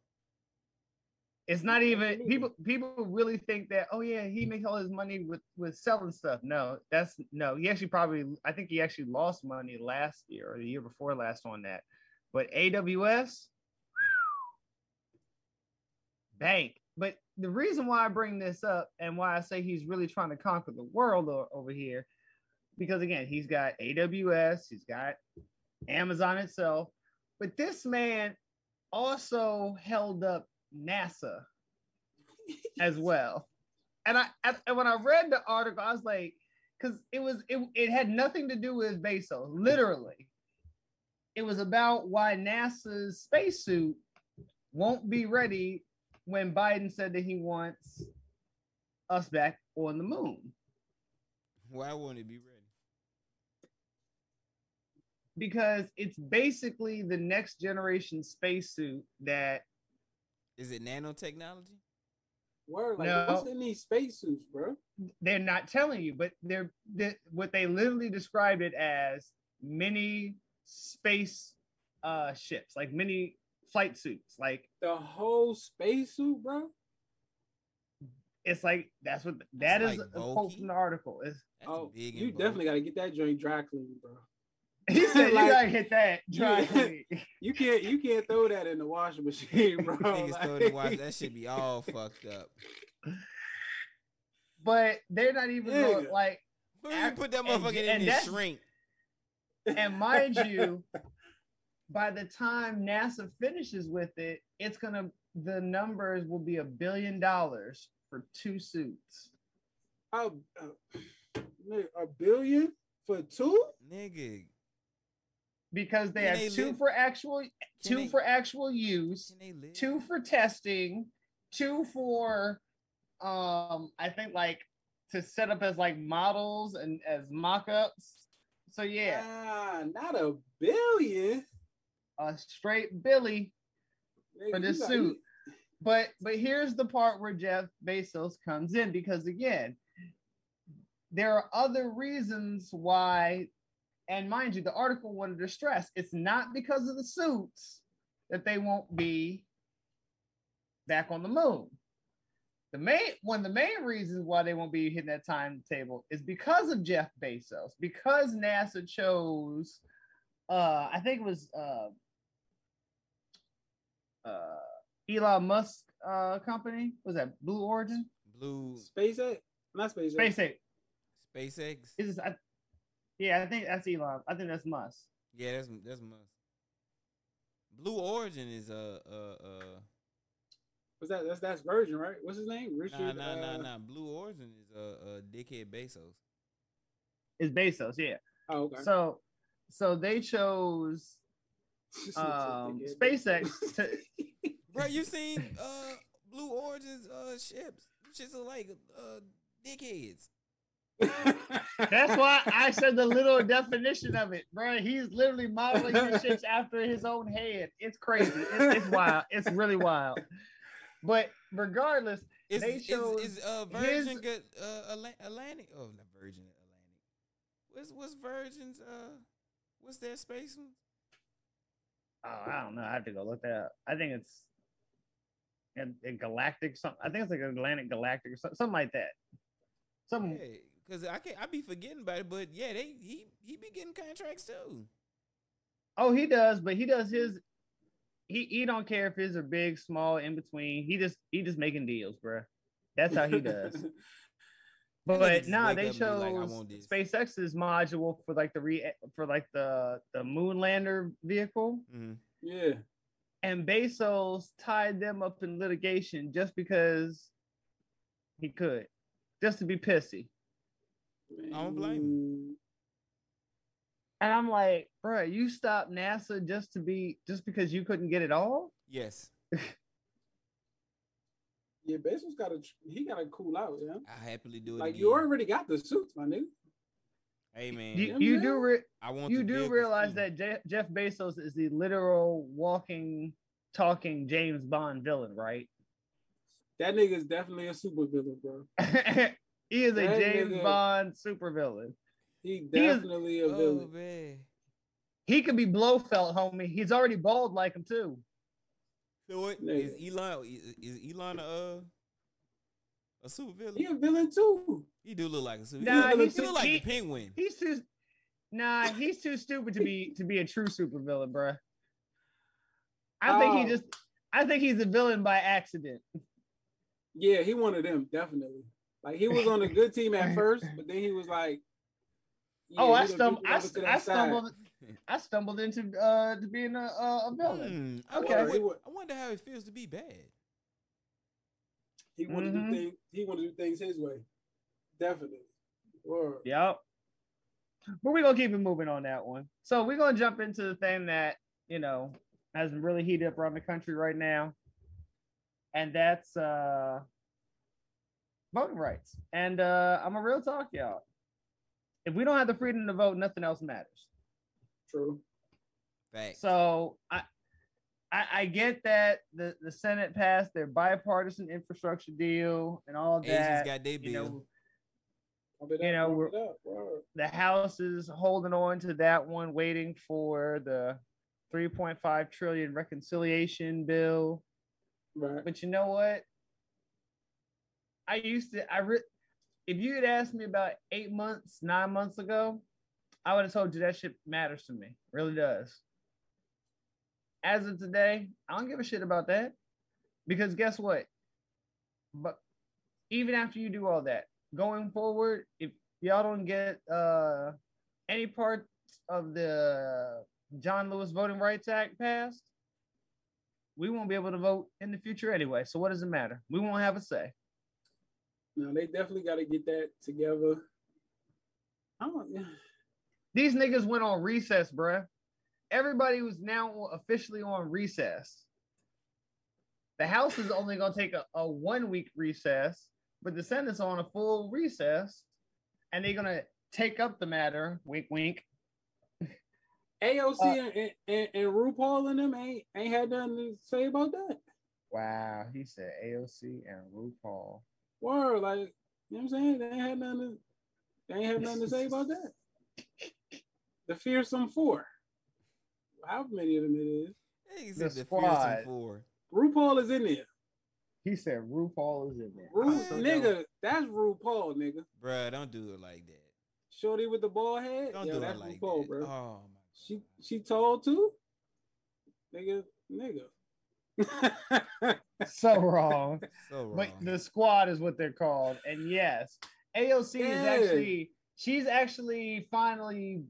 It's not even people. People really think that oh yeah, he makes all his money with with selling stuff. No, that's no. He actually probably I think he actually lost money last year or the year before last on that. But AWS, bank. But the reason why I bring this up and why I say he's really trying to conquer the world o- over here, because again, he's got AWS, he's got Amazon itself, but this man also held up NASA as well. And I and and when I read the article, I was like, because it was it, it had nothing to do with Bezos, literally. It was about why NASA's spacesuit won't be ready when Biden said that he wants us back on the moon. Why won't it be ready? Because it's basically the next generation spacesuit that Is it nanotechnology? Word, like No. what's in these spacesuits, bro? they're not telling you, but they're, they what they literally described it as mini space uh ships, like mini flight suits. Like The whole spacesuit, bro. it's like that's what that is like a quote from the article. It's, That's Oh, big you bulky. definitely got to get that joint dry clean, bro. he said Like- you gotta hit that dry Yeah. clean. You can't, you can't throw that in the washing machine, bro. Niggas throw it in the wash. That should be all fucked up. But they're not even going, like Who you And- put that and- motherfucker in and and shrink? and mind you, by the time NASA finishes with it, it's gonna the numbers will be a billion dollars for two suits. a, a, a billion for two? Nigga. because they Can have they two live- for actual two they- for actual use Can they live? two for testing two for um I think like to set up as like models and as mock-ups. So yeah, Ah, not a billion. A straight Billy for this suit. But but here's the part where Jeff Bezos comes in because again, there are other reasons why, and mind you, the article wanted to stress it's not because of the suits that they won't be back on the moon. The main one of the main reasons why they won't be hitting that timetable is because of Jeff Bezos, because NASA chose uh I think it was uh uh Elon Musk uh company. Was that Blue Origin? Blue SpaceX, not SpaceX. SpaceX. SpaceX. Is this, I, yeah, I think that's Elon. I think that's Musk. Yeah, that's that's Musk. Blue Origin is uh uh uh What's that? That's that's Virgin, right? What's his name? Richard. nah nah nah uh, nah. Blue Origin is uh uh dickhead Bezos. It's Bezos, yeah. Oh, okay. So so they chose um SpaceX to Bro, you seen uh Blue Origin's uh ships? Shits are like uh dickheads. That's why I said the little definition of it, bro. He's literally modeling his shits after his own head. It's crazy. It's, it's wild. It's really wild. But regardless, Is They is, chose is uh his- Virgin good uh Atlantic? Oh, not Virgin Atlantic. What's what's Virgin's uh what's their space one? Oh, I don't know. I have to go look that up. I think it's in Galactic. Something. I think it's like Atlantic Galactic or something, something like that. Some Yeah, cause I can't I be forgetting about it, but yeah, they he he be getting contracts too. Oh, he does, but he does his. He he don't care if his are big, small, in between. He just he just making deals, bro. That's how he does. nigga But just nah, they up and be like, chose. SpaceX's module for like the re for like the the moon lander vehicle, Mhm. yeah. and Bezos tied them up in litigation just because he could, just to be pissy. I don't blame him. And I'm like, bro, you stopped NASA just to be just because you couldn't get it all? Yes, Yeah, Bezos got to he got to cool out, yeah. I happily do it. Like again. you already got the suits, my nigga. Hey man, You, I'm you do re- I want you do realize that Je- Jeff Bezos is the literal walking, talking James Bond villain, right? That nigga is definitely a super villain, bro. he is a James nigga- Bond supervillain. He He is- definitely a Oh villain. man. He could be Blofeld, homie. He's already bald like him too. So what Nigga. is Elon? Is, is Elon a uh, a super villain? He a villain too. He do look like a super. Nah, he, look- he's he look like he- the penguin. He's too. Nah, he's too stupid to be to be a true super villain, bruh. I think Oh. he just. I think he's a villain by accident. Yeah, he one of them, definitely. Like he was on a good team at first, but then he was like, yeah, oh, I stumbled. drifted I, over to st- that I side. Stumbled. I stumbled into uh to being a a, a villain. I, Okay. wonder what, I wonder how it feels to be bad. He wanted Mhm. to do things. He wanted to do things his way. Definitely. Word. Yep. But we're gonna keep it moving on that one. So we're gonna jump into the thing that you know has been really heated up around the country right now, and that's uh voting rights. And uh I'm a real talk, y'all. If we don't have the freedom to vote, nothing else matters. True. Fact. So I, I I get that the the Senate passed their bipartisan infrastructure deal and all of Asians that. got their you bill. know, I bet You know, we're- it up. Word. the House is holding on to that one, waiting for the 3.5 trillion reconciliation bill. Right. But you know what? I used to, I re- if you had asked me about eight months, nine months ago, I would have told you that shit matters to me. Really does. As of today, I don't give a shit about that. Because guess what? But even after you do all that, going forward, if y'all don't get uh any part of the John Lewis Voting Rights Act passed, we won't be able to vote in the future anyway. So what does it matter? We won't have a say. No, they definitely got to get that together. I don't. These niggas went on recess, bruh. Everybody was now officially on recess. the House is only going to take a, a one week recess, but the Senate's on a full recess, and they're going to take up the matter. Wink, wink. AOC Uh, and, and, and RuPaul and them ain't ain't had nothing to say about that. Wow, he said AOC and RuPaul. Word, like you know what I'm saying? They ain't had nothing. To, they ain't have nothing to say about that. The fearsome four. How many of them it is? He The said the squad. fearsome four. RuPaul is in there. He said RuPaul is in there. Ru, nigga, that's RuPaul, nigga. Bruh, don't do it like that. Shorty with the bald head. Don't Yo, do that's it like RuPaul, that. bro. Oh my She she told too. Nigga, nigga. So wrong. so wrong. But the squad is what they're called. And yes, AOC is actually she's actually finally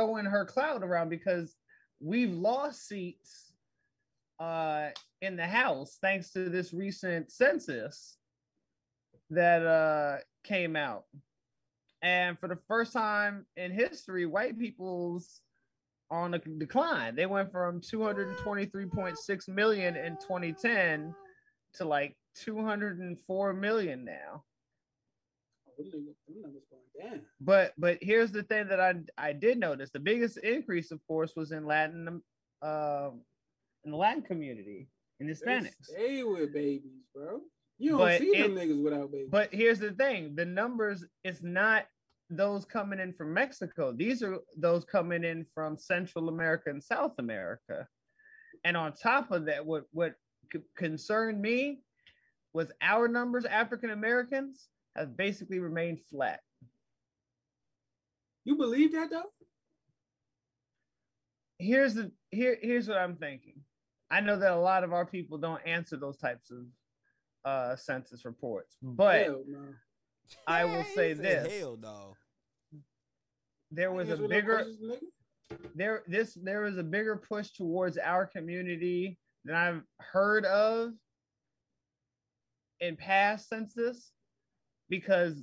throwing her cloud around because we've lost seats uh in the house thanks to this recent census that uh came out. And for the first time in history, white people's on a decline. They went from 223.6 million in 2010 to like 204 million now. Them niggas- them numbers going down. But but here's the thing that I I did notice. The biggest increase, of course, was in Latin um in the Latin community in They Hispanics. Stay with babies, bro. You don't But see them it- niggas without babies. But here's the thing: the numbers it's not those coming in from Mexico. These are those coming in from Central America and South America. And on top of that, what what c- concerned me was our numbers, African Americans, have basically remained flat. you believe that though? Here's the here here's what I'm thinking. I know that a lot of our people don't answer those types of uh census reports, but no. I will say this. Hell no. there was a bigger there this there was a bigger push towards our community than I've heard of in past census because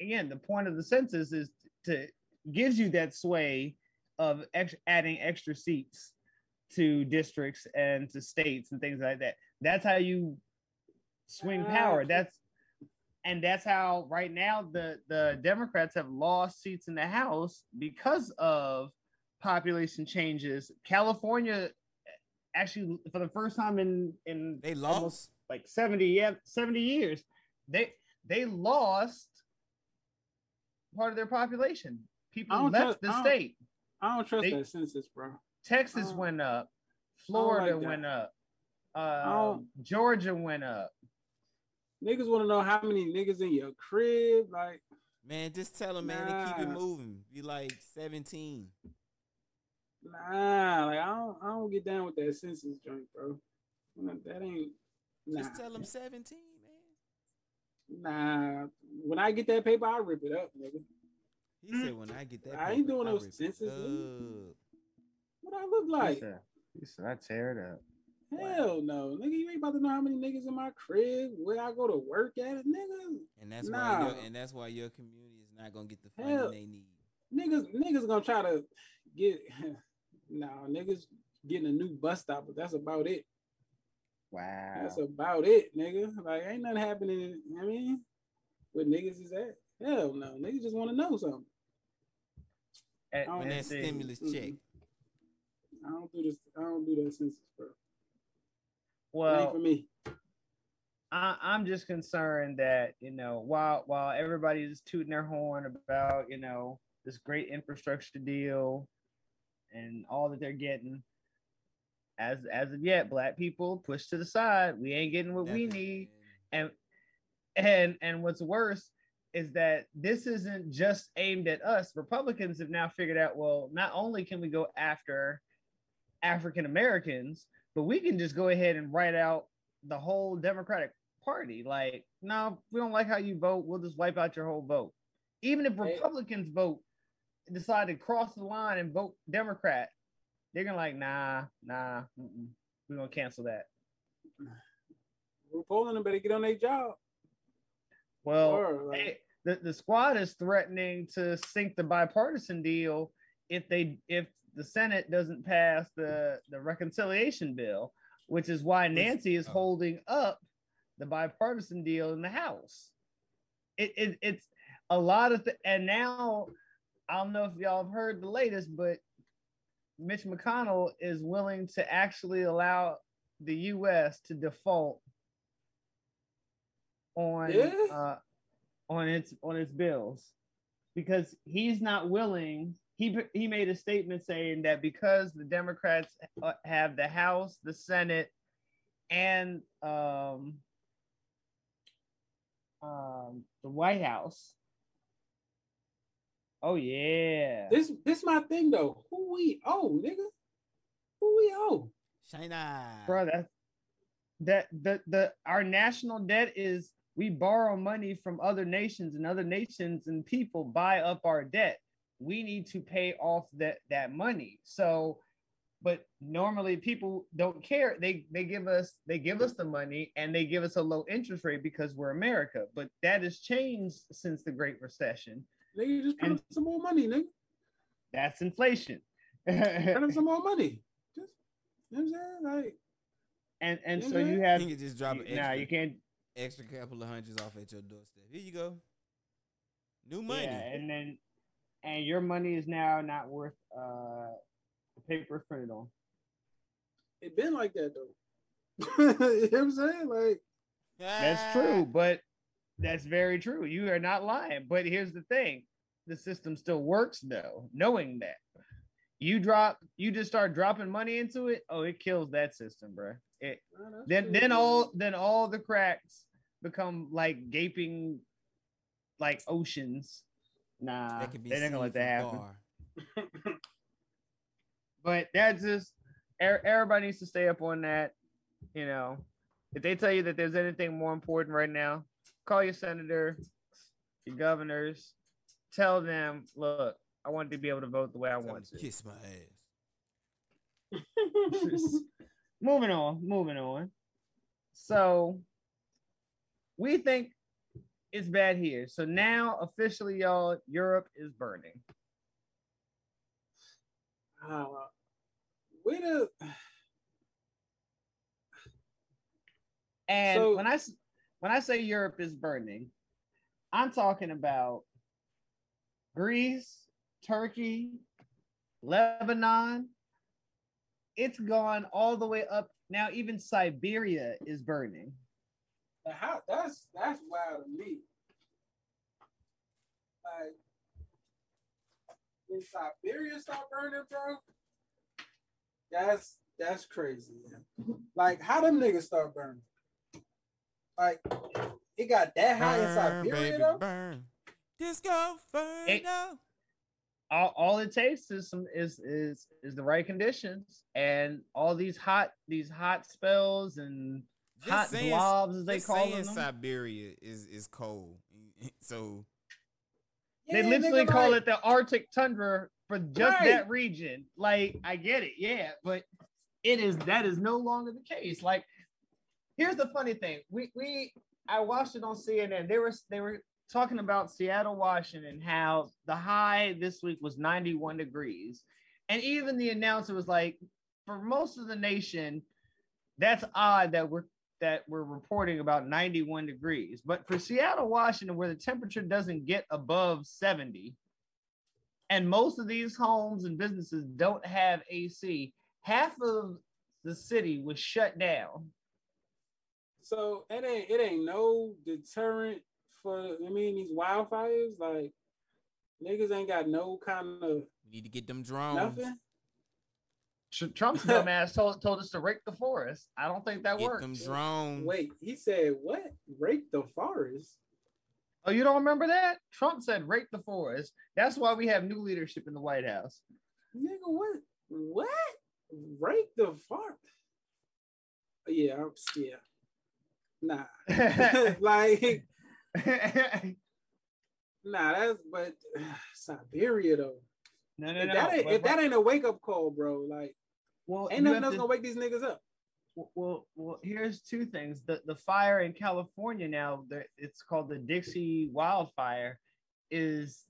again the point of the census is to gives you that sway of ex- adding extra seats to districts and to states and things like that that's how you swing power Ah. that's and that's how right now the the democrats have lost seats in the house because of population changes california actually for the first time in in They almost lost. like 70 yeah 70 years they they lost part of their population people I don't left trust- the I state I don't trust They- that census, bro. texas went up florida that. went up uh georgia went up Niggas want to know how many niggas in your crib. Like, Man, just tell them, man, to keep it moving. Be like 17. nah, like I don't, I don't get down with that census joint, bro. That ain't. Nah, Just tell them 17, man. Nah. When I get that paper, I rip it up, nigga. He said when I get that I ain't doing I those rip census. What I look like? he said, he said i tear it up Hell no, nigga. You ain't about to know how many niggas in my crib, where I go to work at, it, nigga. And that's why Nah. your and that's why your community is not gonna get the funding Hell. they need. Niggas, niggas gonna try to get. nah, niggas getting a new bus stop, but that's about it. Wow That's about it, nigga. Like ain't nothing happening. I mean, where niggas is at? Hell no, niggas just want to know something. And- don't When that see, stimulus Mm-mm. check. I don't do this. I don't do that census, bro. Well for me. I, I'm just concerned that you know while while everybody's tooting their horn about you know this great infrastructure deal and all that they're getting, as as of yet, black people pushed to the side. We ain't getting what we need, and and and what's worse is that this isn't just aimed at us. Republicans have now figured out well, not only can we go after African Americans, but we can just go ahead and write out the whole Democratic Party. Like, no, we don't like how you vote. We'll just wipe out your whole vote. Even if Republicans vote, decide to cross the line and vote Democrat, they're gonna like, nah, nah, mm-mm. we're gonna cancel that. RuPaul and them better get on their job. Well, Or, like, hey, the, the squad is threatening to sink the bipartisan deal if they if the Senate doesn't pass the the reconciliation bill. which is why Nancy is oh. holding up the bipartisan deal in the House. It, it it's a lot of th- and now I don't know if y'all have heard the latest, but Mitch McConnell is willing to actually allow the U.S. to default on Yeah? uh, on its on its bills because he's not willing. He he made a statement saying that because the Democrats uh, have the House, the Senate, and um, um, the White House. Oh yeah, This this my thing though. Who we owe, nigga? Who we owe? China. bro. That that the the our national debt is we borrow money from other nations and other nations and people buy up our debt. We need to pay off that that money. So, but normally people don't care. They they give us they give us the money and they give us a low interest rate because we're America. But that has changed since the Great Recession. Nigga, just print And- up some more money, nigga. That's inflation. Print up some more money. Just you know what I'm saying? Like and and Yeah, so you have You can just drop an you, nah, you can't extra couple of hundreds off at your doorstep. Here you go. New money. Yeah, and then and your money is now not worth uh the paper printed on. it been like that though. you know what I'm saying? Like That's true, but that's very true. You are not lying. But here's the thing: the system still works though, knowing that. You drop, you just start dropping money into it. Oh, it kills that system, bro. It nah, that's then true, then all then all the cracks become like gaping, like oceans. Nah, that could be they ain't gonna let that happen. but that's just er- everybody needs to stay up on that. You know, if they tell you that there's anything more important right now, call your senator, your governors, tell them, look, I want to be able to vote the way I want to to. Kiss my ass. moving on, moving on. So we think it's bad here. So now officially, y'all, Europe is burning. uh, wait a And So- when I s- when I say Europe is burning, I'm talking about Greece, Turkey, Lebanon. It's gone all the way up. Now even Siberia is burning. how that's that's wild to me. Like when Siberia start burning, bro. That's that's crazy. Like how them niggas start burning? Like it got that high in Siberia baby, though. burn. Disco It- Inferno. All, all it takes is some is is is the right conditions and all these hot these hot spells and Just hot saying- blobs as they call saying them. Siberia is is cold. So They literally nigga, call like- it the Arctic tundra for just Right. that region. Like, I get it, yeah, but it is that is no longer the case. Like, here's the funny thing: we we I watched it on CNN. They were they were talking about Seattle, Washington, how the high this week was 91 degrees, and even the announcer was like, for most of the nation, that's odd that we're that we're reporting about 91 degrees. But for Seattle, Washington, where the temperature doesn't get above 70, and most of these homes and businesses don't have AC, half of the city was shut down. So it ain't it ain't no deterrent for I mean these wildfires. Like niggas ain't got no kind of we need to get them drones. nothing. Tr- Trump's dumbass told, told us to rake the forest. I don't think that Get works. them drones. Wait, he said what? Rake the forest. Oh, you don't remember that? Trump said rake the forest. That's why we have new leadership in the White House. Nigga, what? What? Rake the forest? Yeah, I'm yeah. Nah. like nah, that's but Siberia though. no, no, if no. that ain't but- if that ain't a wake up call, bro, like well, ain't nothing else to- gonna wake these niggas up. well, well, here's two things. The the fire in California now, it's called the Dixie wildfire, is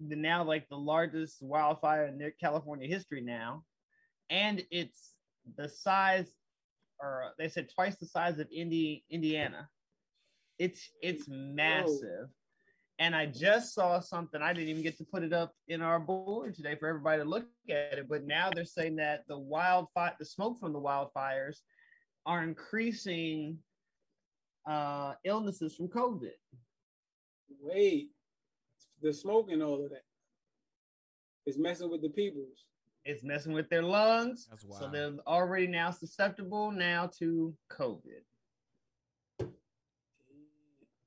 the now like the largest wildfire in California history now, and it's the size or they said twice the size of Indi- Indiana. It's it's massive. And I just saw something. I didn't even get to put it up in our board today for everybody to look at it. But now they're saying that the wildfire, the smoke from the wildfires, are increasing uh, illnesses from COVID. Wait, the smoke and all of that. It's messing with the peoples. It's messing with their lungs, That's so they're already now susceptible now to COVID.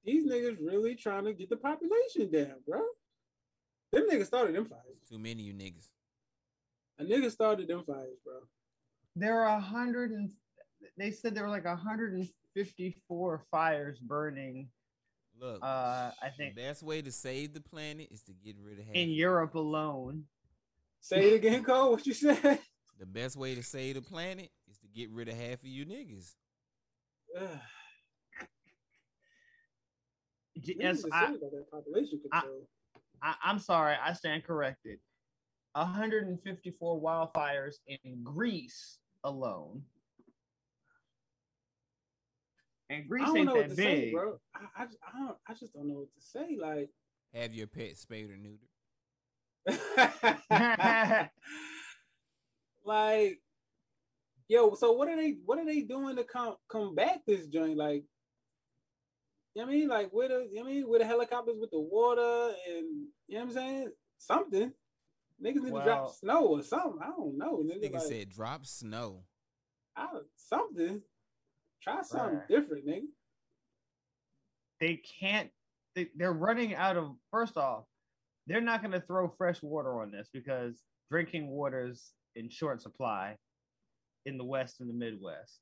These niggas really trying to get the population down, bro. Them niggas started them fires. Too many you niggas. A nigga started them fires, bro. There are a hundred and they said there were like 154 fires burning Look, uh I think the best way to save the planet is to get rid of half. in Europe alone. Say it again, Cole. What you said? The best way to save the planet is to get rid of half of you niggas. Ugh, J- niggas Yes, I, serious about that population I- control. I I'm sorry, I stand corrected. 154 wildfires in Greece alone. And I Greece don't ain't know what that to say, big. bro. I, I, I, don't, I just don't know what to say. Like, Have your pet spayed or neutered. like, yo, so what are they what are they doing to com- combat this joint? Like, you know what I mean? Like with the you know what I mean with the helicopters with the water and you know what I'm saying? Something. Niggas need to drop snow or something. I don't know. This Nigga, nigga like, said drop snow. I, something. Try something Right. different, nigga. they can't they, they're running out of first off they're not going to throw fresh water on this because drinking water's in short supply in the west and the midwest.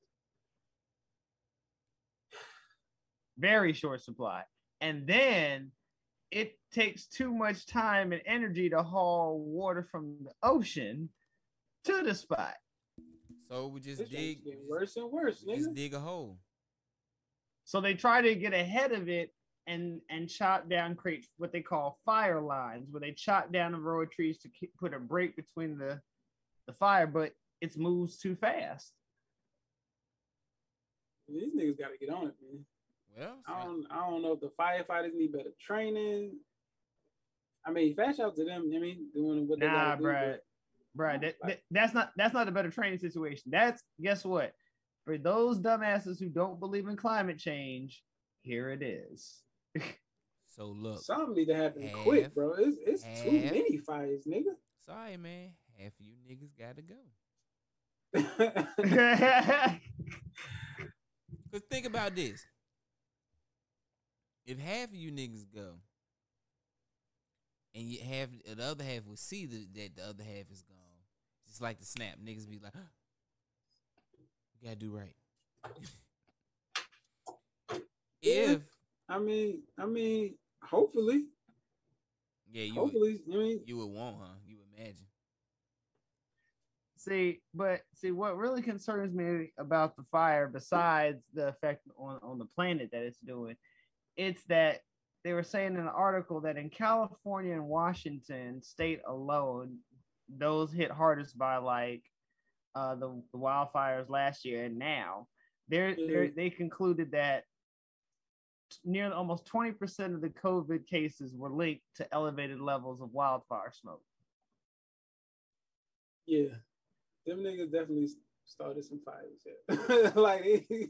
Very short supply. And then it takes too much time and energy to haul water from the ocean to the spot. So we just This dig, dig, getting worse and worse, we just dig a hole. So they try to get ahead of it and and chop down, create what they call fire lines, where they chop down a row of trees to keep, put a break between the the fire, but it moves too fast. These niggas got to get on it, man. Well, I don't, I don't know if the firefighters need better training. I mean, fast out to them. I mean, doing what they Nah, gotta do. bruh. but- Right. That, that- that's not that's not a better training situation. That's guess what? For those dumbasses who don't believe in climate change, here it is. So look. Something need to happen quick, bro. It's, it's too many fires, nigga. Sorry, man. Half of you niggas gotta go. Cause think about this. If half of you niggas go, and you have the other half will see that, that the other half is gone, just like the snap, niggas be like, "We gotta do right." if I mean, I mean, hopefully, yeah, you would, hopefully, I mean, you would want, huh? You imagine. See, but see, what really concerns me about the fire, besides the effect on, on the planet that it's doing, it's that they were saying in an article that in California and Washington state alone, those hit hardest by like uh, the, the wildfires last year and now, they're, they're Mhm. they concluded that nearly almost 20% of the COVID cases were linked to elevated levels of wildfire smoke. yeah, them niggas definitely started some fires. Yeah. like they,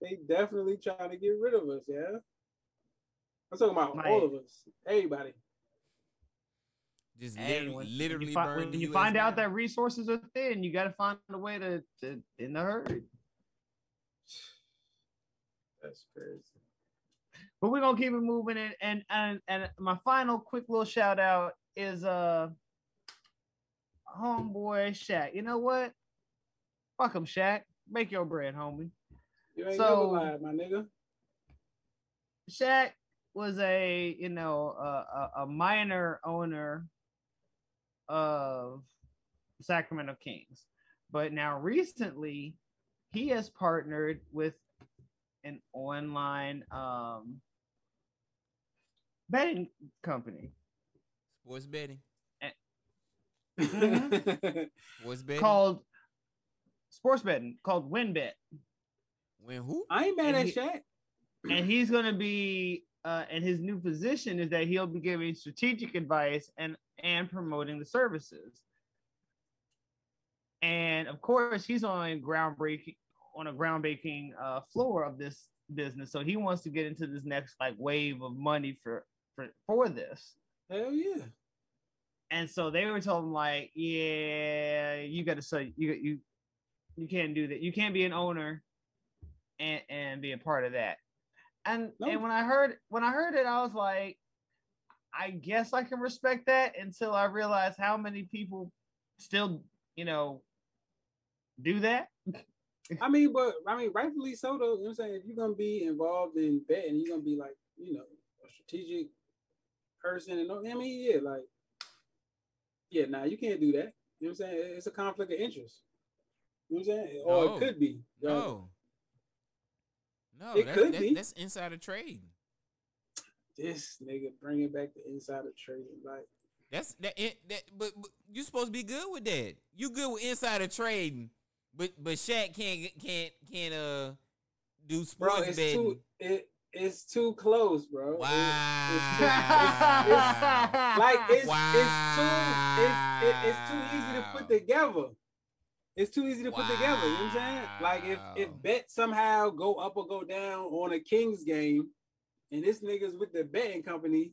they definitely trying to get rid of us. Yeah, I'm talking about Like- all of us, everybody. Just literally, when, literally when you, fi- burn when the you US find out that resources are thin, you got to find a way to, to in the herd. That's crazy. But we're gonna keep it moving, and and and, and my final quick little shout out is uh homeboy Shaq. You know what? Fuck him, Shaq. Make your bread, homie. You ain't So- never lied, my nigga. Shaq was a you know a, a, a minor owner of Sacramento Kings, but now recently he has partnered with an online um, betting company Sports betting. Mhm. Sports betting. called sports betting called WynnBET, When who? I ain't mad And at he- Shaq. and he's going to be. Uh, and his new position is that he'll be giving strategic advice and and promoting the services. And of course, he's on groundbreaking on a groundbreaking uh, floor of this business, so he wants to get into this next like wave of money for for for this. Hell yeah. And so they were told him like, yeah, you got to say you you you can't do that. You can't be an owner and and be a part of that. And No. and when I heard when I heard it, I was like, I guess I can respect that until I realized how many people still, you know, do that. I mean, but I mean, rightfully so though. You know what I'm saying? If you're gonna be involved in betting, you're gonna be like, you know, a strategic person and I mean, yeah, like yeah, nah, you can't do that. You know what I'm saying? It's a conflict of interest. You know what I'm saying? Or No. it could be. right? No. No, It that, could that- be. that's insider trading. This nigga bringing back the insider trading. Like, That's that. that but, but you supposed to be good with that. You good with insider trading, but but Shaq can't can't can't uh do bro, sports it's betting. too it it's too close, bro. It- wow. it's too- it's- it's- like it's it's too it's it, it's too easy to put together. It's too easy to put together. You know what I'm saying? Like if if Wow. bet somehow go up or go down on a Kings game, and this nigga's with the betting company,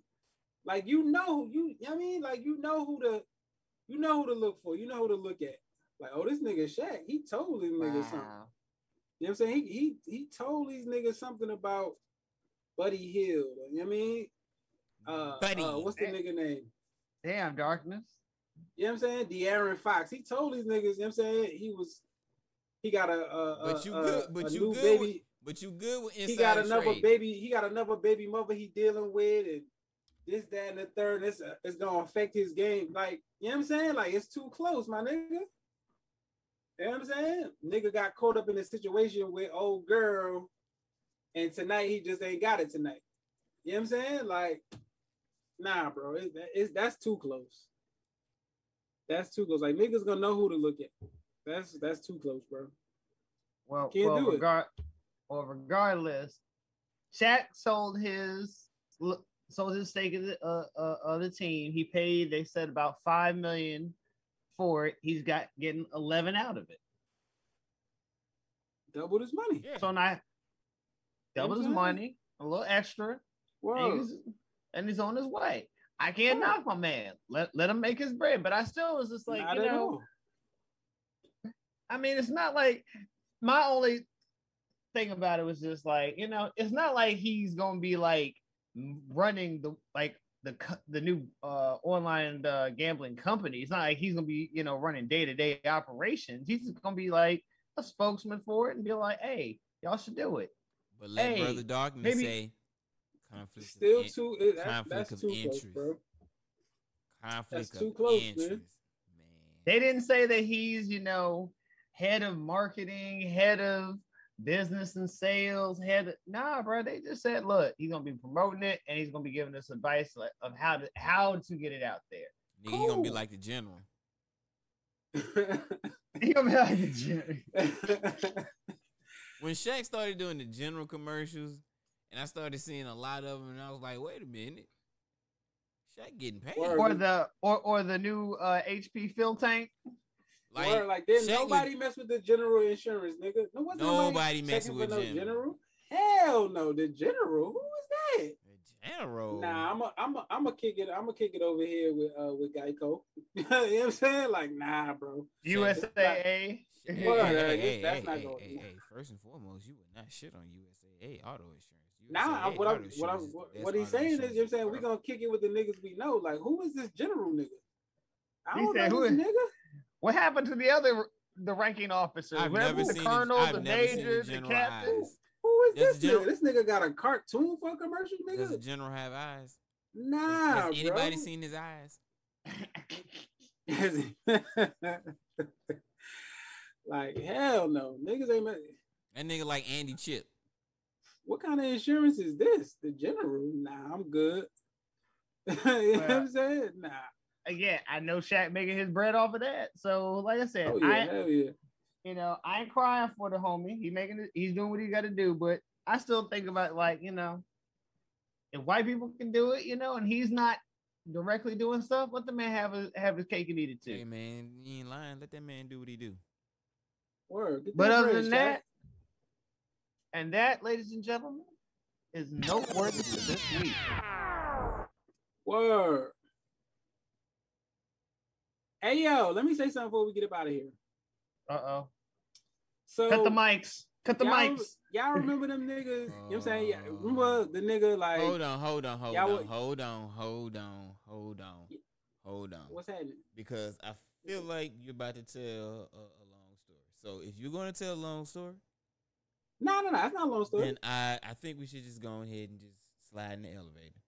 like you know you, I mean like you know who to you know who to look for. You know who to look at. Like oh this nigga Shaq, he told these niggas something. You know what I'm saying? He he he told these niggas something about Buddy Hield. You know what I mean? Uh, Buddy. uh, what's the nigga name? Damn darkness. You know what I'm saying? De'Aaron Fox. He told these niggas, you know what I'm saying? He was he got a, a, But you a- good- but a you new good baby. with- But you good with insider he got another trading. baby, he got another baby mother he dealing with, and this, that, and the third. It's uh, it's gonna affect his game. Like, you know what I'm saying? Like it's too close, my nigga. You know what I'm saying? Nigga got caught up in a situation with old girl, and tonight he just ain't got it tonight. You know what I'm saying? Like, nah, bro, it, it's that's too close. That's too close. Like niggas gonna know who to look at. That's that's too close, bro. Well, Can't well, do it. well, regardless, Shaq sold his sold his stake of the, uh, uh, of the team. He paid, they said, about five million for it. He's got getting eleven out of it. Doubled his money. Yeah. So now double his money, a little extra, and he's, and he's on his way. I can't Word. knock my man. Let let him make his bread. But I still was just like, Not you know, all. I mean, it's not like my only thing about it was just like, you know, it's not like he's gonna be like running the like the the new uh online uh, gambling company. It's not like he's gonna be, you know, running day to day operations. He's just gonna be like a spokesman for it and be like, hey, y'all should do it. But let Hey, Brother Darkness maybe- say conflict Still in- too. It, that's, conflict that's of too close, interest. bro. conflict that's of too close, man. interest, man. They didn't say that he's, you know, head of marketing, head of business and sales, head of, nah, bro. They just said, look, he's gonna be promoting it and he's gonna be giving us advice like, of how to how to get it out there. Nigga, you gonna be like the general. He gonna be like, "Jerry." When Shaq started doing the general commercials, and I started seeing a lot of them, and I was like, wait a minute, Shaq getting paid. Word. or the or or the new uh HP fill tank. Like, Word, like then Shaq was- nobody mess with the general insurance, nigga. No, wasn't Nobody messing with no general. Hell no, the general. Who is that? the general. Nah, I'm a, I'm a, I'm a kick it. I'm gonna kick it over here with uh with Geico. you know what I'm saying? Like, nah, bro. USAA. Hey, Word, hey, hey, that's not going- hey, hey, First and foremost, you would not shit on USAA auto insurance. Nah, USAA what I'm, what I'm, insurance is the what, best what he's auto saying is, you know what I'm saying we're gonna kick it with the niggas we know. Like, who is this general nigga? I He don't said, know who this is- nigga. What happened to the other the ranking officers? I've never the seen colonel, I've the major, the captain. eyes. Who is Does this general- nigga? This nigga got a cartoon for a commercial, Does the nigga. general have eyes? Nah, Has anybody bro. seen his eyes? like hell no, niggas ain't. That nigga like Andy Chip. What kind of insurance is this? The general? Nah, I'm good. you know what I'm saying? Nah. Again, I know Shaq making his bread off of that. So, like I said, Oh yeah, I yeah. You know, I ain't crying for the homie. He making it. He's doing what he got to do. But I still think about like you know, if white people can do it, you know, and he's not directly doing stuff, let the man have his have his cake and eat it too. Hey man, you ain't lying. Let that man do what he do. Word. But other bread, than Shaq. that, and that, ladies and gentlemen, is noteworthy for this week. Word. Hey yo, let me say something before we get up out of here. Uh oh. So Cut the mics. Cut the y'all, mics. Y'all remember them niggas? you know what I'm saying? Yeah, remember the nigga like Hold on, hold on, hold on, would- hold on, hold on, hold on, hold on. what's happening? Because I feel like you're about to tell a, a long story. So if you're going to tell a long story, No, no, no, it's not a long story. then I I think we should just go ahead and just slide in the elevator.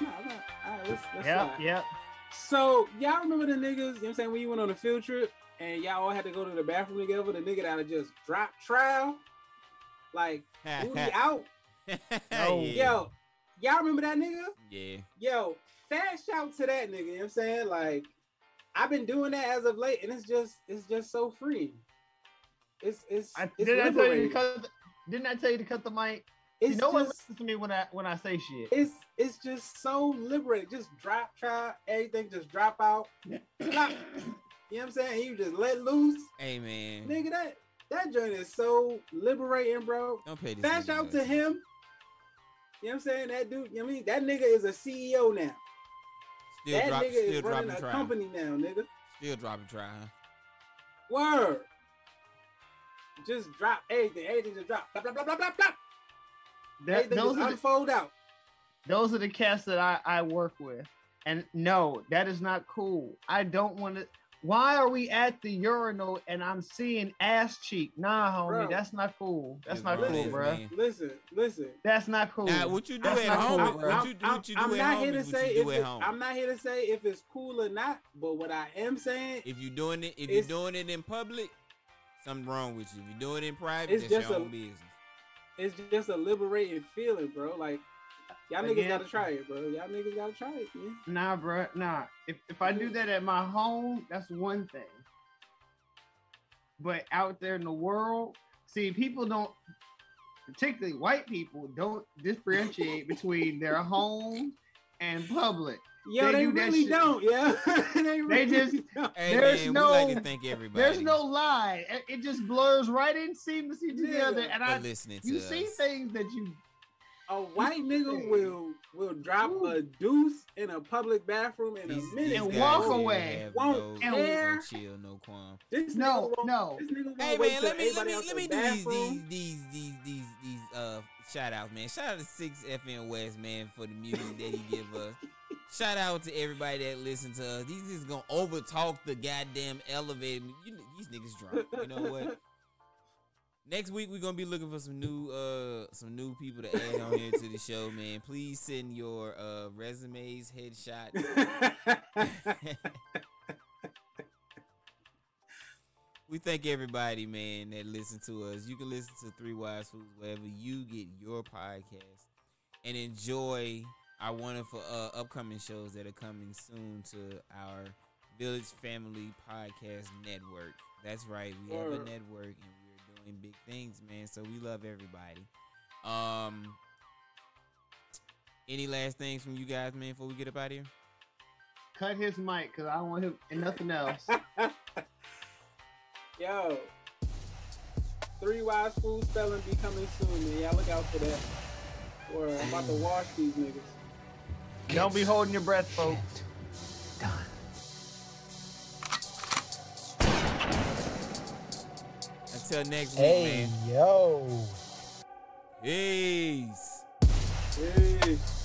No, it's not. All right, let's, let's Yep, slide. yep. So y'all remember the niggas, you know what I'm saying, when you went on a field trip and y'all all had to go to the bathroom together, the nigga that had just dropped trial, like booty out. No. yeah. Yo, y'all remember that nigga? yeah. Yo, fast shout to that nigga. You know what I'm saying? Like, I've been doing that as of late, and it's just it's just so free. It's it's I, it's didn't I tell you to cut? the- Didn't I tell you to cut the mic? It's you know what? just, Listen to me when I when I say shit. it's it's just so liberating. Just drop, try everything, just drop out. Plop. You know what I'm saying? You just let loose, Hey man, nigga. That that joint is so liberating, bro. don't pay this. Fast nigga out to him. You know what I'm saying? That dude, you know what I mean? That nigga is a CEO now. Still that drop, nigga still is running dropping a try. company now, nigga. Still dropping try. Huh? Word. Just drop everything. Everything just drop. Blah, blah, blah, blah, blah, blah. That, Everything those just are the, unfold out. those are the cats that I I work with, and no, that is not cool. I don't want to. Why are we at the urinal and I'm seeing ass cheek? Nah, homie, Bro. that's not cool. That's It's not what cool, it is, bro. Listen, listen. That's not cool. Now, what you do That's at home? cool, bro. what you do? What you do I'm at not home here to is what say you if do at it's, home. I'm not here to say if it's cool or not, but what I am saying, If you're doing it, if you're doing it in public, something wrong with you. If you're doing it in private, It's that's just your a- own business. It's just a liberating feeling, bro. Like y'all niggas Again. gotta try it, bro. Y'all niggas gotta try it, man. Nah, bro. Nah. If if I do mm-hmm. that at my home, that's one thing. But out there in the world, see, people don't, particularly white people, don't differentiate between their home and public. Yo, They they, do really don't, yeah. they really just- don't. Hey There's man, no- we like to thank everybody. There's no lie. It- It just blurs right in seamlessly Yeah. together. And for I, listening to you us. see things that you A white nigga will will drop a deuce in a public bathroom in These- a minute. And walk away. Won't no, care. no chill, no qualm. This no, won't, no. This nigga Hey wait man, let me let me let me do these these these these these these uh shout outs, man. Shout out to Six FM West, man, for the music that he give us. Shout out to everybody that listen to us. These is gonna overtalk the goddamn elevator. You, these niggas drunk. You know what? Next week we're gonna be looking for some new uh some new people to add on here to the show, man. Please send your uh resumes, headshots. we thank everybody, man, that listen to us. You can listen to Three Wise Fools wherever you get your podcast, and enjoy our wonderful uh, upcoming shows that are coming soon to our Village Family Podcast Network. That's right, we have a network, and we're doing big things, man. So we love everybody. Um, any last things from you guys, man, before we get up out of here? cut his mic because I don't want him and nothing else. Yo, three wise fools spelling be coming soon, man. Y'all look out for that. Or I'm about to wash these niggas. Don't be holding your breath, folks. Until next week, Hey, man. yo. Peace. Peace.